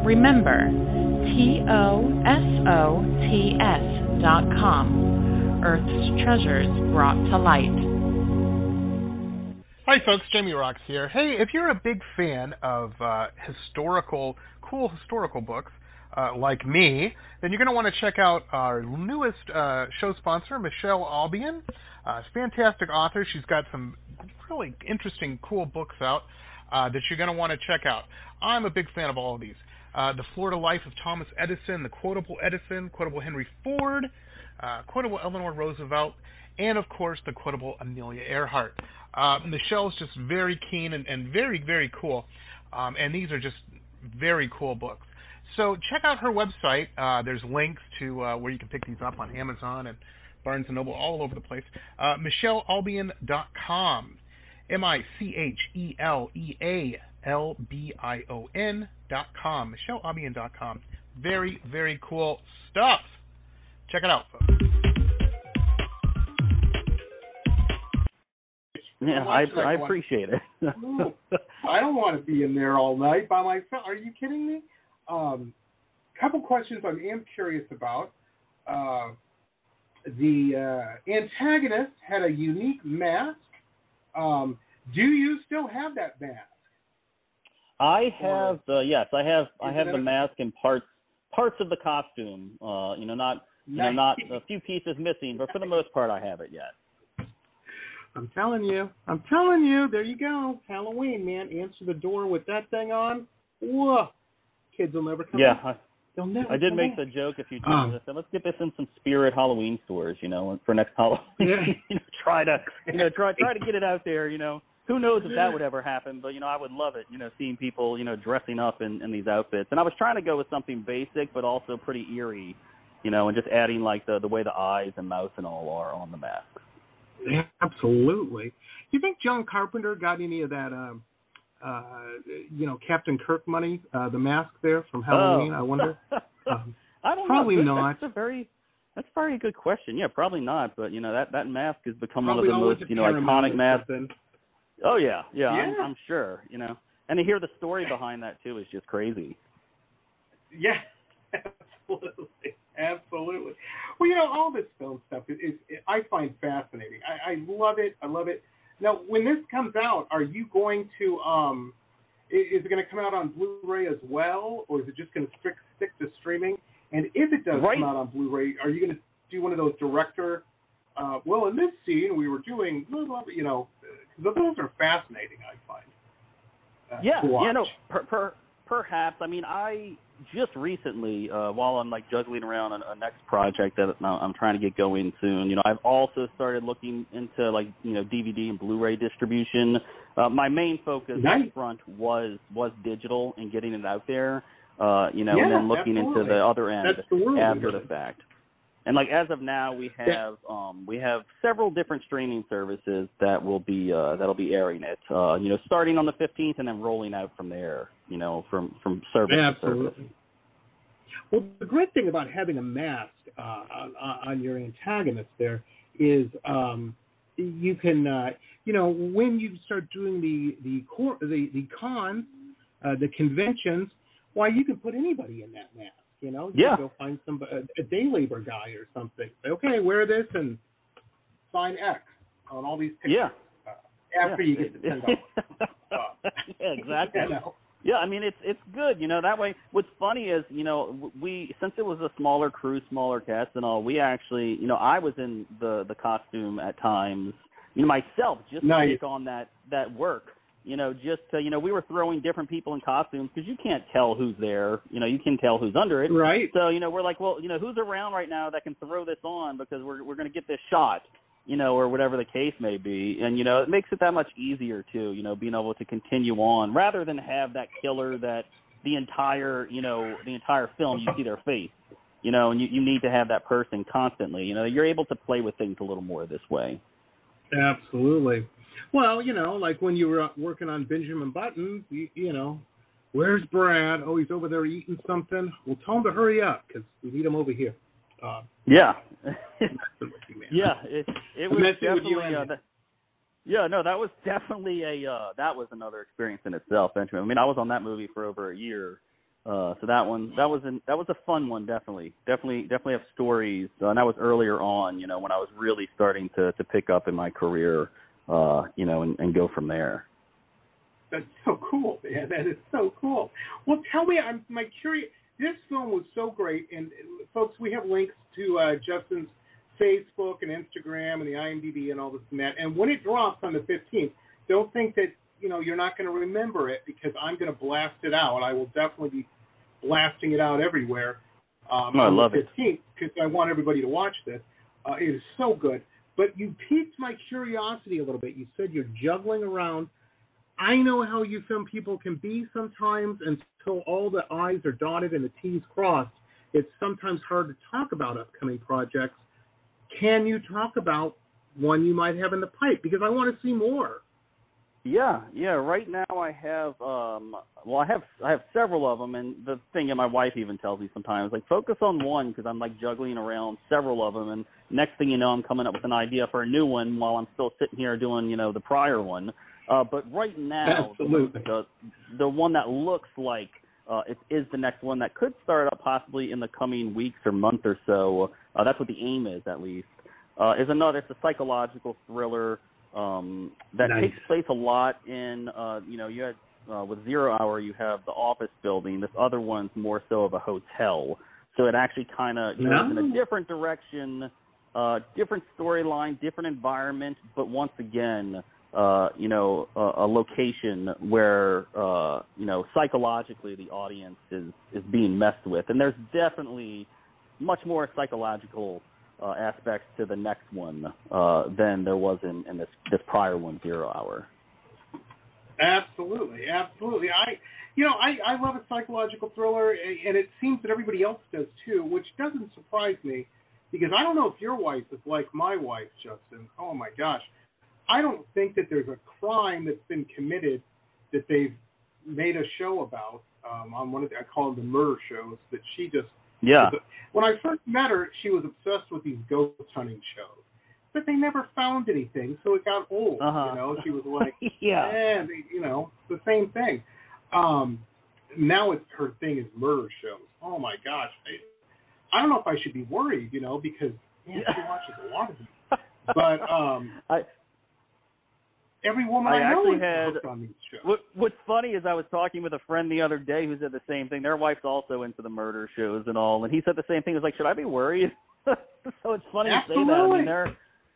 Remember, T O S O T S dot com, Earth's treasures brought to light. Hi, folks. Jamie Roxx here. Hey, if you're a big fan of uh, historical, cool historical books uh, like me, then you're going to want to check out our newest uh, show sponsor, Michele Albion. Uh, fantastic author. She's got some really interesting, cool books out uh, that you're going to want to check out. I'm a big fan of all of these. Uh, the Florida Life of Thomas Edison, The Quotable Edison, Quotable Henry Ford, Quotable Eleanor Roosevelt, and of course the Quotable Amelia Earhart. Uh, Michele's just very keen and, and very, very cool. Um, and these are just very cool books. So check out her website. Uh, there's links to uh, where you can pick these up on Amazon and Barnes and Noble, all over the place. Uh, MicheleAlbion.com. M I C H E L E A L B I O N.com. MicheleAlbion.com. Very, very cool stuff. Check it out, folks. Yeah, I, I appreciate it. I don't want to be in there all night by myself. Are you kidding me? Um, couple questions I am curious about. Uh, the uh, antagonist had a unique mask. Um, do you still have that mask? I have the yes, I have I have the mask and parts parts of the costume. Uh, you know, not you know, not a few pieces missing, but for the most part, I have it yet. I'm telling you, I'm telling you. There you go, Halloween, man. Answer the door with that thing on. Whoa, kids will never come. Yeah, I, They'll never. I did make in. the joke a few times. Um, I said, let's get this in some spirit Halloween stores, you know, for next Halloween. Yeah. you know, try to, you know, try try to get it out there, you know. Who knows if that would ever happen? But you know, I would love it. You know, seeing people, you know, dressing up in, in these outfits. And I was trying to go with something basic, but also pretty eerie you know, and just adding like the the way the eyes and mouth and all are on the mask. Yeah, absolutely. Do you think John Carpenter got any of that, um, uh, you know, Captain Kirk money, uh, the mask there from Halloween? Oh. I wonder. Um, I don't probably know. not. That's a very that's a very good question. Yeah, probably not. But you know that that mask has become probably one of the most you know iconic masks. Oh yeah, yeah, Yeah. I'm, I'm sure. You know, and to hear the story behind that too is just crazy. Yeah, absolutely, absolutely. Well, you know, all this film stuff is, is, I find fascinating. I, I love it. I love it. Now, when this comes out, are you going to um, is it going to come out on Blu-ray as well, or is it just going to stick stick to streaming? And if it does Right. come out on Blu-ray, are you going to do one of those director? Uh, well, in this scene, we were doing, blah, blah, blah, you know, because those are fascinating. I find. Uh, yeah, you know, per, per, perhaps. I mean, I just recently, uh, while I'm like juggling around a, a next project that I'm trying to get going soon, you know, I've also started looking into like you know DVD and Blu-ray distribution. Uh, my main focus Nice. up front was was digital and getting it out there. Uh, you know, and then looking into the other end after the fact. And like as of now, we Yeah. have um, we have several different streaming services that will be uh, that'll be airing it. Uh, you know, starting on the 15th and then rolling out from there. You know, from from service to service. Absolutely. Well, the great thing about having a mask uh, on, on your antagonist there is um, you can, uh, you know, when you start doing the the cor- the, the cons, uh, the conventions, why you can put anybody in that mask. You know, you Yeah. go find some a, a day labor guy or something. Say, okay, wear this and sign X on all these pictures. Yeah. Uh, after yeah. you get the ten dollars. yeah, exactly. You know. Yeah, I mean it's it's good, you know. That way, what's funny is, you know, we since it was a smaller crew, smaller cast and all, we actually, you know, I was in the the costume at times, you know, myself just Nice. to take on that that work. You know, just to, you know, we were throwing different people in costumes because you can't tell who's there. You know, you can tell who's under it. Right. So you know, we're like, well, you know, who's around right now that can throw this on because we're we're going to get this shot, you know, or whatever the case may be. And you know, it makes it that much easier too. You know, being able to continue on rather than have that killer that the entire you know the entire film you see their face. You know, and you, you need to have that person constantly. You know, you're able to play with things a little more this way. Absolutely. Well, you know, like when you were working on Benjamin Button, you, you know, where's Brad? Oh, he's over there eating something. Well, tell him to hurry up because we need him over here. Uh, Yeah. messing with you, man. Yeah, it it was messing with you, definitely uh, that, yeah, no, that was definitely a uh that was another experience in itself, Benjamin. I mean, I was on that movie for over a year. Uh so that one that was an that was a fun one definitely. Definitely definitely have stories. Uh, and that was earlier on, you know, when I was really starting to to pick up in my career uh, you know, and, and go from there. That's so cool, man. That is so cool. Well, tell me, I'm my curious. This film was so great, and folks, we have links to uh, Justin's Facebook and Instagram and the IMDb and all this and that. And when it drops on the 15th, don't think that you know you're not going to remember it because I'm going to blast it out. I will definitely be blasting it out everywhere. Um, Oh, I on love the it. 15th because I want everybody to watch this. Uh, it is so good. But you piqued my curiosity a little bit. You said you're juggling around. I know how you film people can be sometimes until all the I's are dotted and the T's crossed. It's sometimes hard to talk about upcoming projects. Can you talk about one you might have in the pipe? Because I want to see more. Yeah, yeah. Right now, I have um. Well, I have I have several of them, and the thing, and my wife even tells me sometimes, like focus on one because I'm like juggling around several of them, and next thing you know, I'm coming up with an idea for a new one while I'm still sitting here doing you know the prior one. Uh, but right now, Absolutely. the the one that looks like uh, it is the next one that could start up possibly in the coming weeks or month or so. Uh, that's what the aim is, at least. Uh, is another. It's a psychological thriller um, that Nice. takes place a lot in. Uh, you know, you had uh, with Zero Hour, you have the office building. This other one's more so of a hotel. So it actually kind of goes in a different direction, uh, different storyline, different environment, but once again, uh, you know, a, a location where uh, you know psychologically the audience is is being messed with, and there's definitely much more psychological uh, aspects to the next one uh, than there was in, in this this prior one, Zero Hour. Absolutely, absolutely. I, you know, I, I love a psychological thriller, and it seems that everybody else does too, which doesn't surprise me, because I don't know if your wife is like my wife, Justin. Oh my gosh, I don't think that there's a crime that's been committed that they've made a show about um, on one of the, I call them the murder shows that she just Yeah, when I first met her, she was obsessed with these ghost hunting shows, but they never found anything, so it got old. Uh-huh. You know, she was like, yeah, eh, they- you know, the same thing. Um, now it's her thing is murder shows. Oh my gosh, I, I don't know if I should be worried, you know, because man, she watches a lot of them. But um, I, every woman I I, know actually had- on these shows. What What's funny is I was talking with a friend the other day who said the same thing. Their wife's also into the murder shows and all, and he said the same thing. He was like, "Should I be worried?" so it's funny to say that. I mean, they're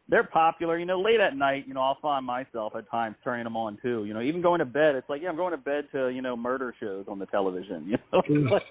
they're popular. You know, late at night, you know, I'll find myself at times turning them on too. You know, even going to bed, it's like, yeah, I'm going to bed to you know murder shows on the television. You know. Like,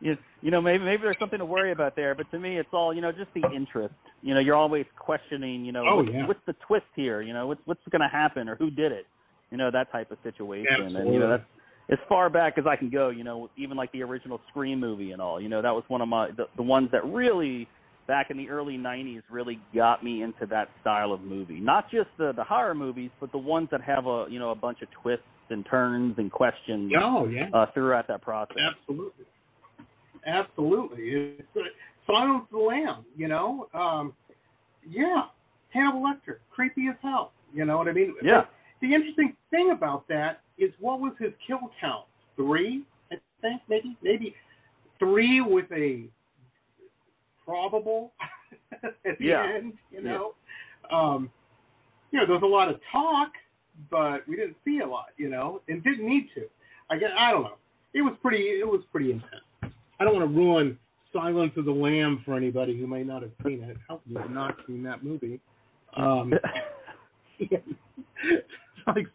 you, you know, maybe maybe there's something to worry about there, but to me, it's all you know, just the interest. You know, you're always questioning. You know, Oh, what's, yeah. what's the twist here? You know, what's what's going to happen or who did it? You know, that type of situation. And you know, that's as far back as I can go. You know, even like the original Scream movie and all. You know, that was one of my the, the ones that really back in the early '90s really got me into that style of movie. Not just the the horror movies, but the ones that have a you know a bunch of twists and turns and questions Oh yeah. uh, throughout that process. Absolutely. Absolutely. It's Silence of the Lamb, you know? Um, yeah. Hannibal Lecter, creepy as hell. You know what I mean? Yeah. But the interesting thing about that is what was his kill count? Three, I think, maybe? Maybe three with a probable at the Yeah. end, you know? Um, you know, there was a lot of talk, but we didn't see a lot, you know, and didn't need to. I guess, I don't know. It was pretty. It was pretty intense. I don't want to ruin Silence of the Lamb for anybody who may not have seen it. How could you have not seen that movie? Um, like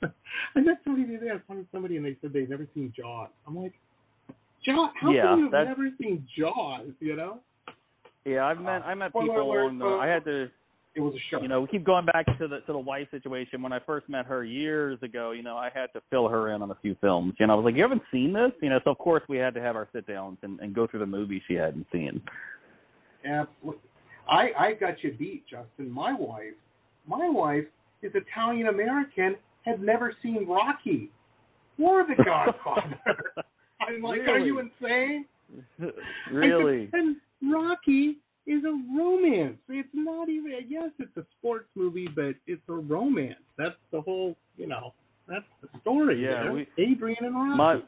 I met somebody the other day. I was talking to somebody and they said they'd never seen Jaws. I'm like, Jaws? How Yeah, can you have never seen Jaws? You know, Yeah, I've met I met people alert, uh, folks. I had to it was a show. you know, we keep going back to the to the wife situation. When I first met her years ago, you know, I had to fill her in on a few films. You know, I was like, "You haven't seen this?" You know, so of course we had to have our sit downs and, and go through the movies she hadn't seen. Absolutely. I I got you beat, Justin. My wife, my wife is Italian American, had never seen Rocky or The Godfather. I'm like, are you insane? really? And, and Rocky is a romance. It's not even. Yes, it's a sports movie, but it's a romance. That's the whole. You know, that's the story. Yeah, there. we- Adrian and Rocky. My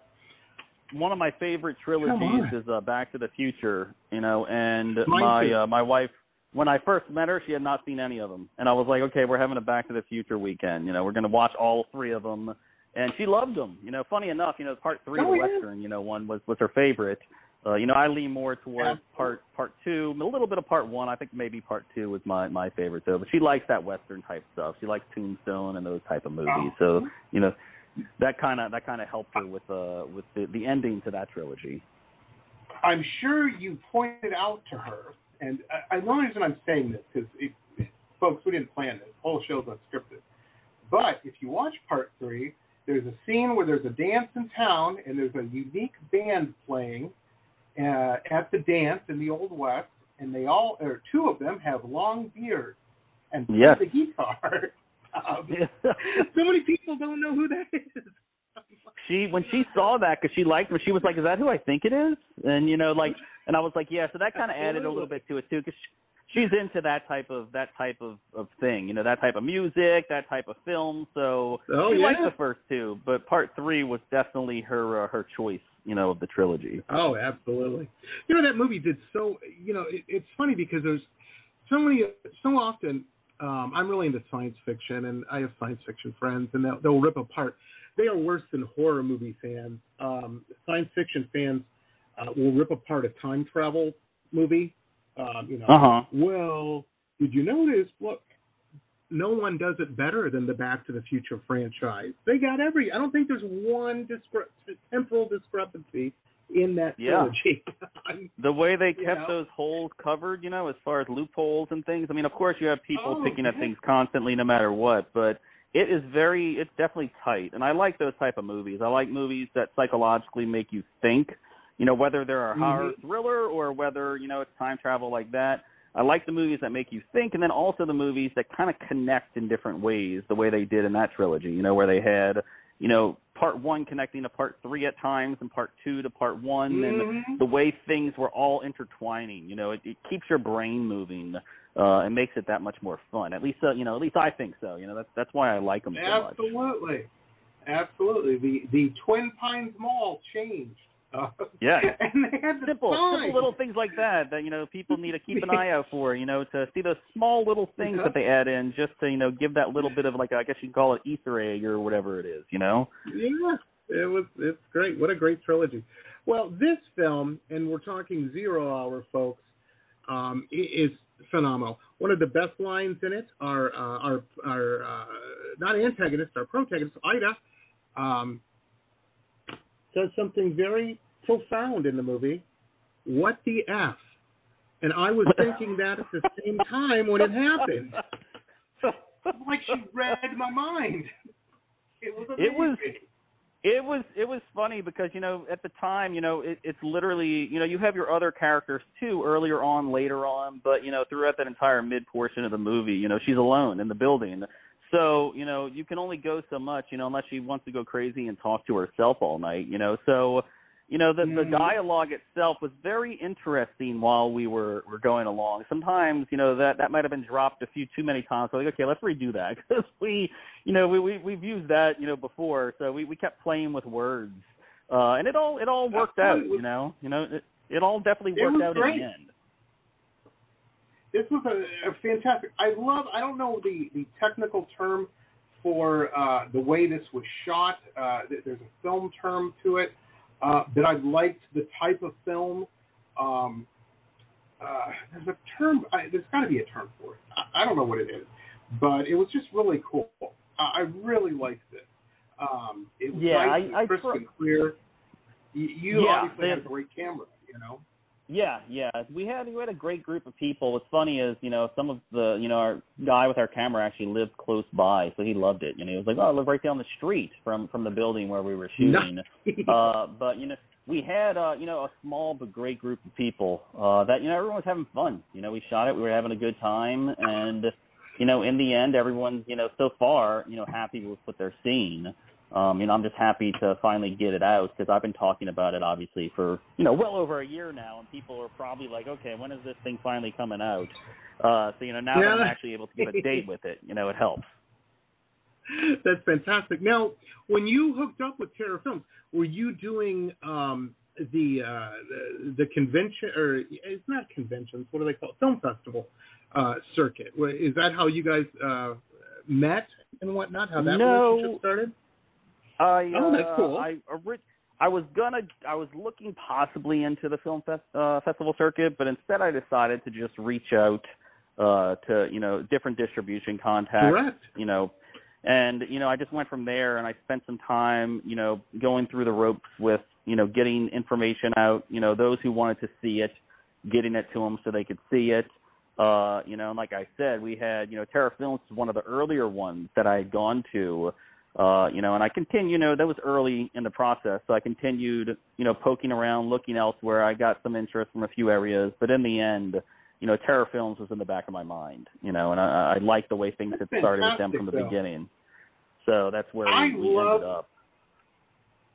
one of my favorite trilogies is uh, Back to the Future. You know, and Mine my uh, my wife. When I first met her, she had not seen any of them, and I was like, "Okay, we're having a Back to the Future weekend. You know, we're going to watch all three of them." And she loved them. You know, funny enough, you know, part three Oh, of the yeah. western, you know, one was was her favorite. Uh, you know, I lean more towards Yeah. part part two, a little bit of part one. I think maybe part two was my my favorite though. But she likes that western type stuff. She likes Tombstone and those type of movies. So you know, that kind of that kind of helped her with uh with the the ending to that trilogy. I'm sure you pointed out to her, and I, I, the only reason I'm saying this because folks, we didn't plan this. The whole show's unscripted. But if you watch part three, there's a scene where there's a dance in town, and there's a unique band playing uh, at the dance in the Old West, and they all, or two of them, have long beards and play Yes. the guitar. um, so many people don't know who that is. she when she saw that because she liked him, she was like, "Is that who I think it is?" And you know, like, and I was like, "Yeah." So that kind of added a little bit to it too, because she's into that type of that type of of thing, you know, that type of music, that type of film. So Oh, she yeah? liked the first two, but part three was definitely her uh, her choice, you know, of the trilogy. Oh, absolutely. You know that movie did so. You know, it, it's funny because there's so many, so often. Um, I'm really into science fiction, and I have science fiction friends, and they'll, they'll rip apart. They are worse than horror movie fans. Um, science fiction fans uh, will rip apart a time travel movie. Um, you know, Uh-huh. well, did you notice? Look, no one does it better than the Back to the Future franchise. They got every. I don't think there's one discre- temporal discrepancy in that Yeah. trilogy. The way they You kept know? those holes covered, you know, as far as loopholes and things. I mean, of course, you have people Oh, picking at things constantly, no matter what. But it is very, it's definitely tight, and I like those type of movies. I like movies that psychologically make you think. You know, whether they're a horror Mhm. thriller or whether you know it's time travel like that. I like the movies that make you think, and then also the movies that kind of connect in different ways, the way they did in that trilogy. You know, where they had, you know, part one connecting to part three at times, and part two to part one, and Mhm. the way things were all intertwining. You know, it, it keeps your brain moving uh, and makes it that much more fun. At least, uh, you know, at least I think so. You know, that's that's why I like them so much. Absolutely, absolutely. The the Twin Pines Mall changed. Yeah. and they had Simple, simple little things like that that you know people need to keep an eye out for. You know, to see those small little things that they add in, just to you know give that little bit of like I guess you can call it Easter egg or whatever it is. You know. Yeah, it was. It's great. What a great trilogy. Well, this film, and we're talking Zero Hour, folks, um, is phenomenal. One of the best lines in it are uh, our our uh, not antagonist, our protagonist, Ida, um, says something very profound in the movie. What the f? And I was thinking that at the same time when it happened. like she read my mind. It was amazing. It was it was it was funny because you know at the time you know it, it's literally you know you have your other characters too earlier on later on but you know throughout that entire mid portion of the movie you know she's alone in the building so you know you can only go so much you know unless she wants to go crazy and talk to herself all night you know. So you know the the Mhm. dialogue itself was very interesting while we were were going along. Sometimes you know that that might have been dropped a few too many times. So like okay let's redo that. Because we you know we, we we've used that you know before. So we we kept playing with words. Uh and it all it all worked out you know. You know it it all definitely worked out great. in the end this was a, a fantastic. I love. I don't know the the technical term for uh, the way this was shot. Uh, th- there's a film term to it, uh, but I liked the type of film. Um, uh, there's a term. I, there's got to be a term for it. I, I don't know what it is, but it was just really cool. I, I really liked it. Um, it was Yeah, nice I- I and crisp tr- and clear. You, you Yeah, obviously had a great camera. You know. Yeah, yeah. We had we had a great group of people. What's funny is, you know, some of the you know, our guy with our camera actually lived close by, so he loved it. You know, he was like, Oh, I live right down the street from from the building where we were shooting. uh but you know we had uh you know a small but great group of people uh that you know everyone was having fun you know we shot it we were having a good time and you know in the end everyone's you know so far you know happy with what they're seeing um you know i'm just happy to finally get it out because i've been talking about it obviously for you know well over a year now and people are probably like okay when is this thing finally coming out uh so you know now that i'm actually able to give a date with it you know it helps That's fantastic. Now, when you hooked up with Terror Films, were you doing um, the, uh, the the convention or it's not conventions? What do they call it? Film festival uh, circuit? Is that how you guys uh, met and whatnot? How that No. relationship started? I, Oh, that's uh, cool. I I was gonna, I was looking possibly into the film fest, uh, festival circuit, but instead I decided to just reach out uh, to you know different distribution contacts. Correct. You know, and you know I just went from there, and I spent some time you know going through the ropes with you know getting information out. You know, those who wanted to see it, getting it to them so they could see it. Uh, you know, and like I said, we had you know Terror Films was one of the earlier ones that I had gone to uh, you know, and I continue, you know, that was early in the process, so I continued, you know, poking around, looking elsewhere. I got some interest from a few areas, but in the end, you know, Terror Films was in the back of my mind, you know, and I, I liked the way things had started with them from the though. beginning. So that's where I we, we love- ended up.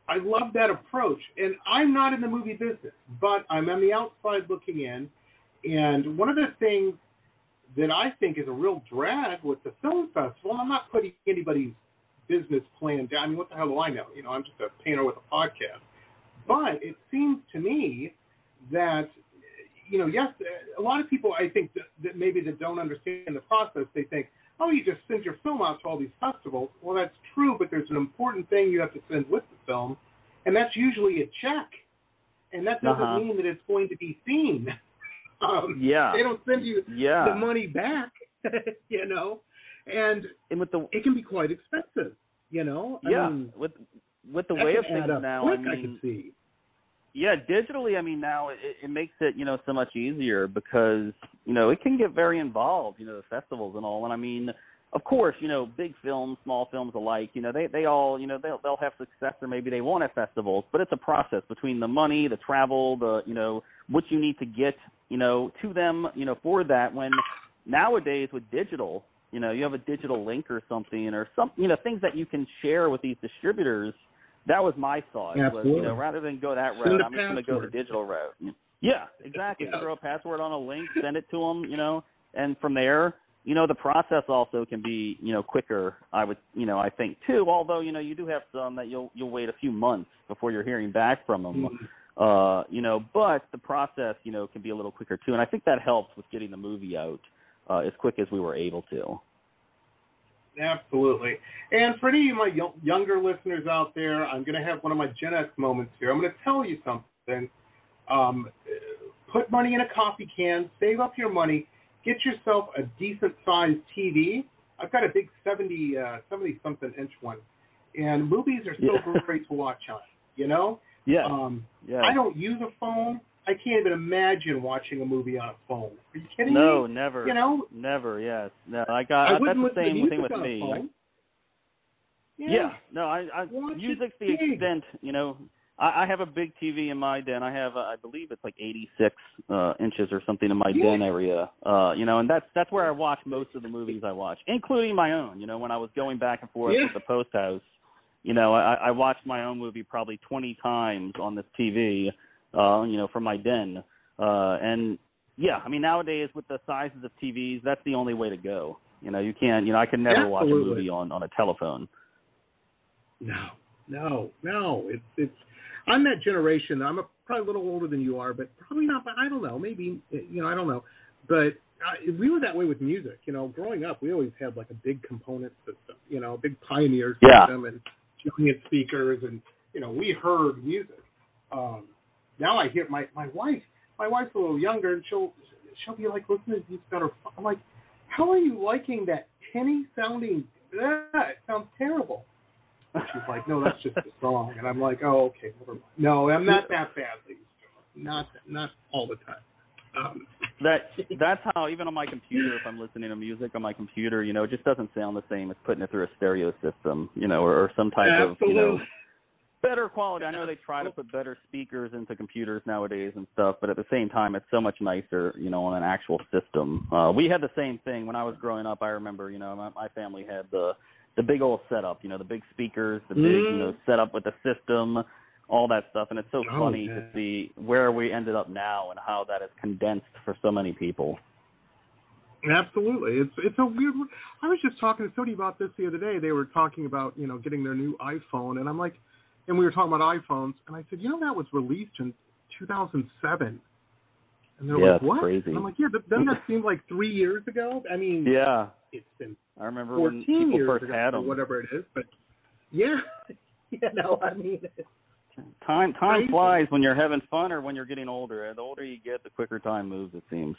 I love that approach. And I'm not in the movie business, but I'm on the outside looking in. And one of the things that I think is a real drag with the film festival, and I'm not putting anybody's business plan down. I mean, what the hell do I know? You know, I'm just a painter with a podcast. But it seems to me that, you know, yes, a lot of people I think that, that maybe that don't understand the process, they think, oh, you just send your film out to all these festivals. Well, that's true, but there's an important thing you have to send with the film, and that's usually a check. And that doesn't Uh-huh. mean that it's going to be seen. Um, Yeah. They don't send you Yeah. the money back, you know, and and with the it can be quite expensive, you know. I yeah, mean, with with the way of things now, quick, I mean, can see. Yeah, digitally, I mean, now it, it makes it, you know, so much easier because, you know, it can get very involved, you know, the festivals and all. And I mean, of course, you know, big films, small films alike, you know, they, they all, you know, they'll, they'll have success or maybe they won't at festivals, but it's a process between the money, the travel, the, you know, what you need to get, you know, to them, you know, for that when nowadays with digital, you know, you have a digital link or something or some, you know, things that you can share with these distributors. That was my thought. Was, you know, rather than go that route, I'm just going to go the digital route. Yeah, exactly. Yeah. Throw a password on a link, send it to them, you know, and from there, you know, the process also can be, you know, quicker. I would, you know, I think too. Although, you know, you do have some that you'll you'll wait a few months before you're hearing back from them. Mhm. Uh, you know, but the process, you know, can be a little quicker too, and I think that helps with getting the movie out uh, as quick as we were able to. Absolutely. And for any of my yo- younger listeners out there, I'm going to have one of my Gen X moments here. I'm going to tell you something. Um, put money in a coffee can, save up your money, get yourself a decent sized TV. I've got a big 70 uh, 70 something inch one, and movies are so Yeah. great to watch on. You know, Yeah, um, yeah. I don't use a phone. I can't even imagine watching a movie on a phone. Are you kidding no, me? No, never. You know, never. Yes. No, I got. I that's the same thing with a me. phone. Yeah. No, I, I Watch music's the big. extent. You know, I, I have a big TV in my den. I have, uh, I believe it's like 86 uh, inches or something in my Yeah. den area. Uh, you know, and that's that's where I watch most of the movies I watch, including my own. You know, when I was going back and forth Yeah. with the post house, you know, I, I watched my own movie probably 20 times on this TV. Uh, you know, from my den. Uh, and yeah, I mean nowadays with the sizes of TVs, that's the only way to go. You know, you can't. You know, I can never watch a movie on on a telephone. No, no, no. It's it's. I'm that generation. I'm a, probably a little older than you are, but probably not. But I don't know. Maybe you know. I don't know. But I, we were that way with music. You know, growing up, we always had like a big component system. You know, a big Pioneer Yeah. system and giant speakers, and you know, we heard music. Um, now I hear my my wife. My wife's a little younger, and she'll she'll be like listening to on her. I'm like, how are you liking that tinny sounding? It sounds terrible. And She's like, no, that's just the song. And I'm like, oh, okay, never mind. No, I'm not that badly. Not not all the time. Um, that that's how even on my computer if i'm listening to music on my computer you know it just doesn't sound the same as putting it through a stereo system you know or, or some type of you know absolutely. Better quality. I know they try to put better speakers into computers nowadays and stuff but at the same time it's so much nicer you know on an actual system. Uh we had the same thing when i was growing up. I remember you know my, my family had the the big old setup you know the big speakers the big you know setup with the system all that stuff. And it's so Oh, funny yeah. to see where we ended up now and how that is condensed for so many people. Absolutely, it's it's a weird. I was just talking to somebody about this the other day. They were talking about you know getting their new iPhone, and I'm like, and we were talking about iPhones, and I said, you know, that was released in 2007, and they're Yeah, like, what? crazy. And I'm like, yeah, but doesn't that seem like three years ago? I mean, yeah it's been i remember 14 when people years first ago, had or them whatever it is, but yeah, you know, I mean, it's Time time Crazy. flies when you're having fun or when you're getting older. The older you get, the quicker time moves. It seems.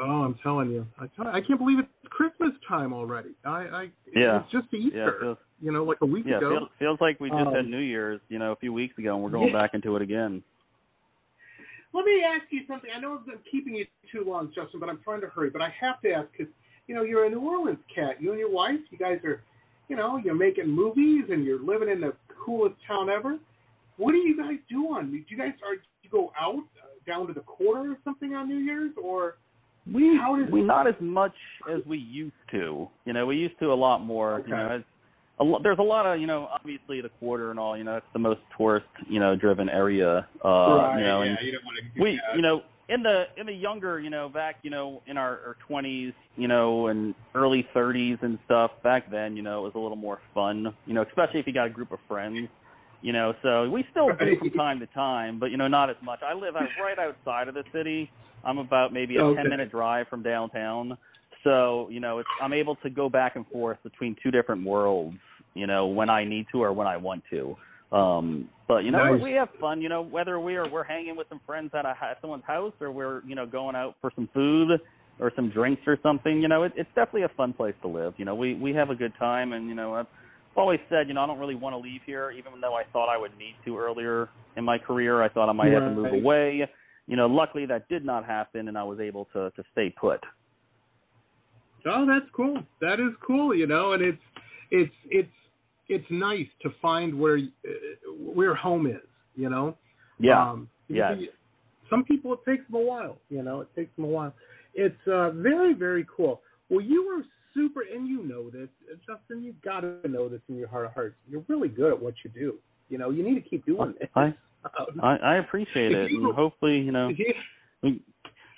Oh, I'm telling you, I, tell, I can't believe it's Christmas time already. I, I Yeah. it's just Yeah, Easter. it feels, you know, like a week yeah, ago. feels, feels like we just Um, had New Year's, you know, a few weeks ago, and we're going Yeah. back into it again. Let me ask you something. I know I've been keeping you too long, Justin, but I'm trying to hurry. But I have to ask because you know you're a New Orleans cat. You and your wife, you guys are, you know, you're making movies and you're living in the coolest town ever. What do you guys do on? Do you guys are do you go out uh, down to the quarter or something on New Year's or? We How does- we not as much as we used to. You know, we used to a lot more. You Okay. know, it's a lo- there's a lot of you know, obviously the quarter and all. You know, it's the most tourist you know driven area. Uh, right. You know, yeah, and you don't want to. we you know in the in the younger you know back you know in our, our 20s you know and early 30s and stuff back then you know it was a little more fun you know especially if you got a group of friends you know so we still do from time to time but you know not as much i live out right outside of the city i'm about maybe a Okay. 10 minute drive from downtown so you know it's i'm able to go back and forth between two different worlds you know when i need to or when i want to um but you know Nice. we have fun you know whether we are we're hanging with some friends at a at someone's house or we're you know going out for some food or some drinks or something you know it, it's definitely a fun place to live you know we we have a good time and you know i've always said you know i don't really want to leave here even though i thought i would need to earlier in my career i thought i might have to move Right. away you know luckily that did not happen and i was able to to stay put Oh, that's cool. That is cool. You know, and it's it's it's it's nice to find where uh, where home is. You know. yeah Um, because Some people it takes them a while. You know, it takes them a while. It's uh, very very cool. Well, you were super, and you know this, Justin. You've got to know this in your heart of hearts. You're really good at what you do. You know, you need to keep doing this. I, Um, I I appreciate it you- and hopefully you know yeah.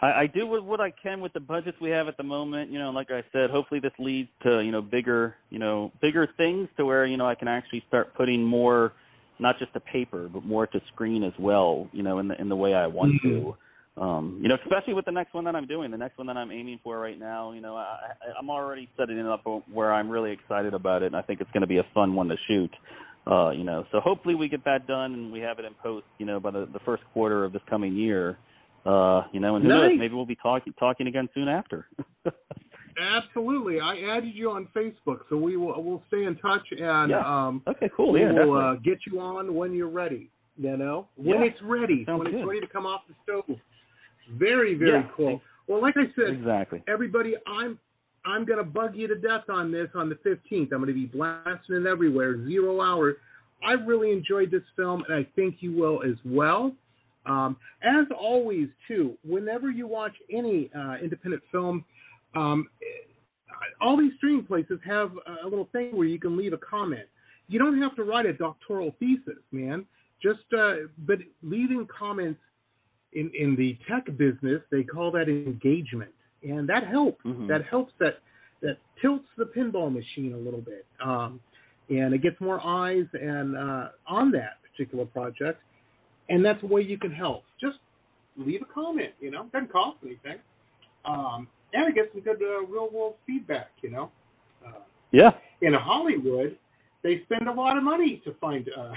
I, I do what, what I can with the budgets we have at the moment. You know, like I said, hopefully this leads to you know bigger you know bigger things to where you know I can actually start putting more, not just to paper, but more to screen as well. You know, in the in the way I want to. Um, you know, especially with the next one that I'm doing, the next one that I'm aiming for right now. You know, I, I, I'm already setting it up where I'm really excited about it, and I think it's going to be a fun one to shoot. Uh, you know, so hopefully we get that done and we have it in post. You know, by the, the first quarter of this coming year. Uh, you know, and who knows? Maybe we'll be talking talking again soon after. Absolutely. I added you on Facebook, so we will we'll stay in touch and Yeah. um okay, cool. we Yeah, will uh, get you on when you're ready. You know, when Yeah. it's ready, Sounds when it's ready to come off the stove. Very, very Yeah. cool. Well, like I said, exactly. everybody, I'm I'm gonna bug you to death on this on the 15th. I'm gonna be blasting it everywhere, zero hour. I really enjoyed this film, and I think you will as well. Um, as always, too, whenever you watch any uh, independent film, um, all these streaming places have a little thing where you can leave a comment. You don't have to write a doctoral thesis, man. Just uh, but leaving comments in in the tech business, they call that engagement, and that helps. Mhm. That helps. That that tilts the pinball machine a little bit, um, and it gets more eyes and uh, on that particular project. And that's a way you can help. Just leave a comment. You know, doesn't cost anything, um, and it gets some good uh, real world feedback. You know. Uh, Yeah. in Hollywood, they spend a lot of money to find uh,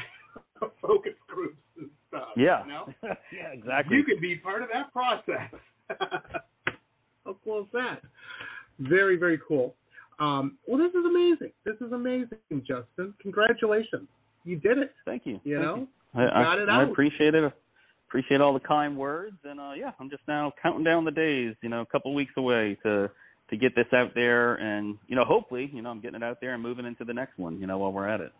focus groups and stuff. Yeah. You know? yeah. Exactly. You could be part of that process. How cool is that? Very, very cool. Um, well, this is amazing. This is amazing, Justin. Congratulations. You did it. Thank you. You Thank know? I, I, I appreciate it. Appreciate all the kind words, and uh, yeah, I'm just now counting down the days. You know, a couple weeks away to to get this out there, and you know, hopefully, you know, I'm getting it out there and moving into the next one. You know, while we're at it.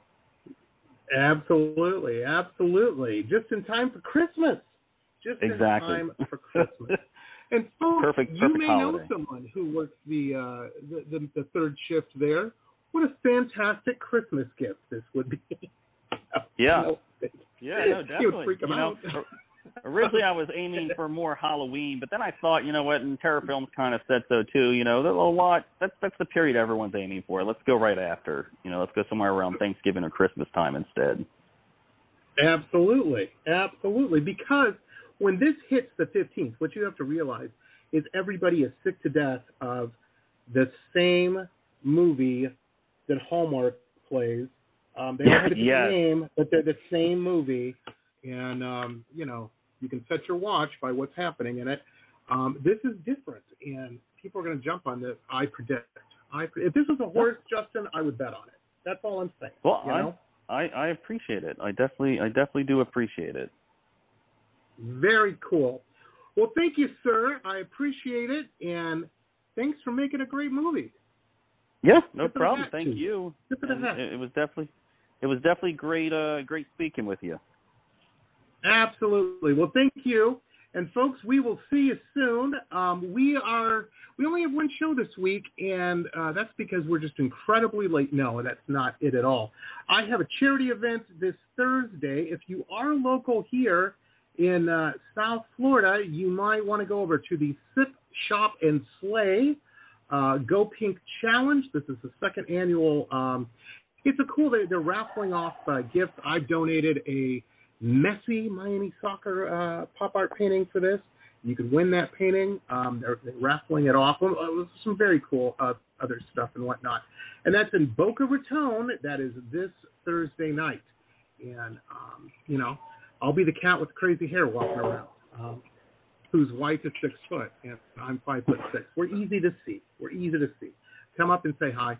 Absolutely, absolutely. Just in time for Christmas. Just Exactly. in time for Christmas. And folks, Perfect- you may holiday. know someone who works the, uh, the, the the third shift there. What a fantastic Christmas gift this would be. Yeah. You know, Yeah, no, would definitely. freak 'em you know, out. originally I was aiming for more Halloween, but then I thought, you know what, and Terror Films kind of said so too. You know, there's a lot. That's that's the period everyone's aiming for. Let's go right after. You know, let's go somewhere around Thanksgiving or Christmas time instead. Absolutely, absolutely. Because when this hits the 15th, what you have to realize is everybody is sick to death of the same movie that Hallmark plays. Um, they don't have Yes. name, but they're the same movie. and um, you know you can set your watch by what's happening in it. Um, this is different, and people are going to jump on this. I predict. I if this was a horse, Justin, I would bet on it. That's all I'm saying. Well, you I, know? I I appreciate it. I definitely I definitely do appreciate it. Very cool. Well, thank you, sir. I appreciate it, and thanks for making a great movie. Yeah, no the problem. Thank you. you. Tip of the And hat. It, it was definitely it was definitely great uh great speaking with you. Absolutely. Well, thank you. And folks, we will see you soon. Um, we are we only have one show this week, and uh, that's because we're just incredibly late. No, that's not it at all. I have a charity event this Thursday. If you are local here in uh, South Florida, you might want to go over to the Sip Shop and Slay uh, Go Pink Challenge. This is the second annual. Um, it's a cool. They're, they're raffling off uh, gifts. I've donated a Messi Miami soccer uh, pop art painting for this. You could win that painting. Um, they're, they're raffling it off. Uh, some very cool uh, other stuff and whatnot. And that's in Boca Raton. That is this Thursday night. And, um, you know, I'll be the cat with crazy hair walking around, um, whose wife is six foot and I'm five foot six. We're easy to see. We're easy to see. Come up and say hi.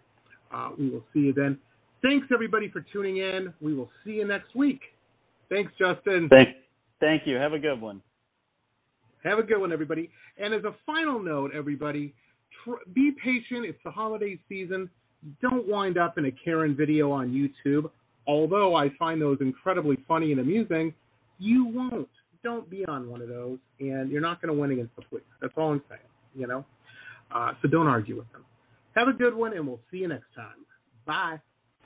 Uh, we will see you then. Thanks, everybody, for tuning in. We will see you next week. Thanks, Justin. Thank thank you. Have a good one. Have a good one, everybody. And as a final note, everybody, tr- be patient. It's the holiday season. Don't wind up in a Karen video on YouTube. Although I find those incredibly funny and amusing, you won't. Don't be on one of those, and you're not going to win against the police. That's all I'm saying. You know. Uh, so don't argue with them. Have a good one, and we'll see you next time. Bye.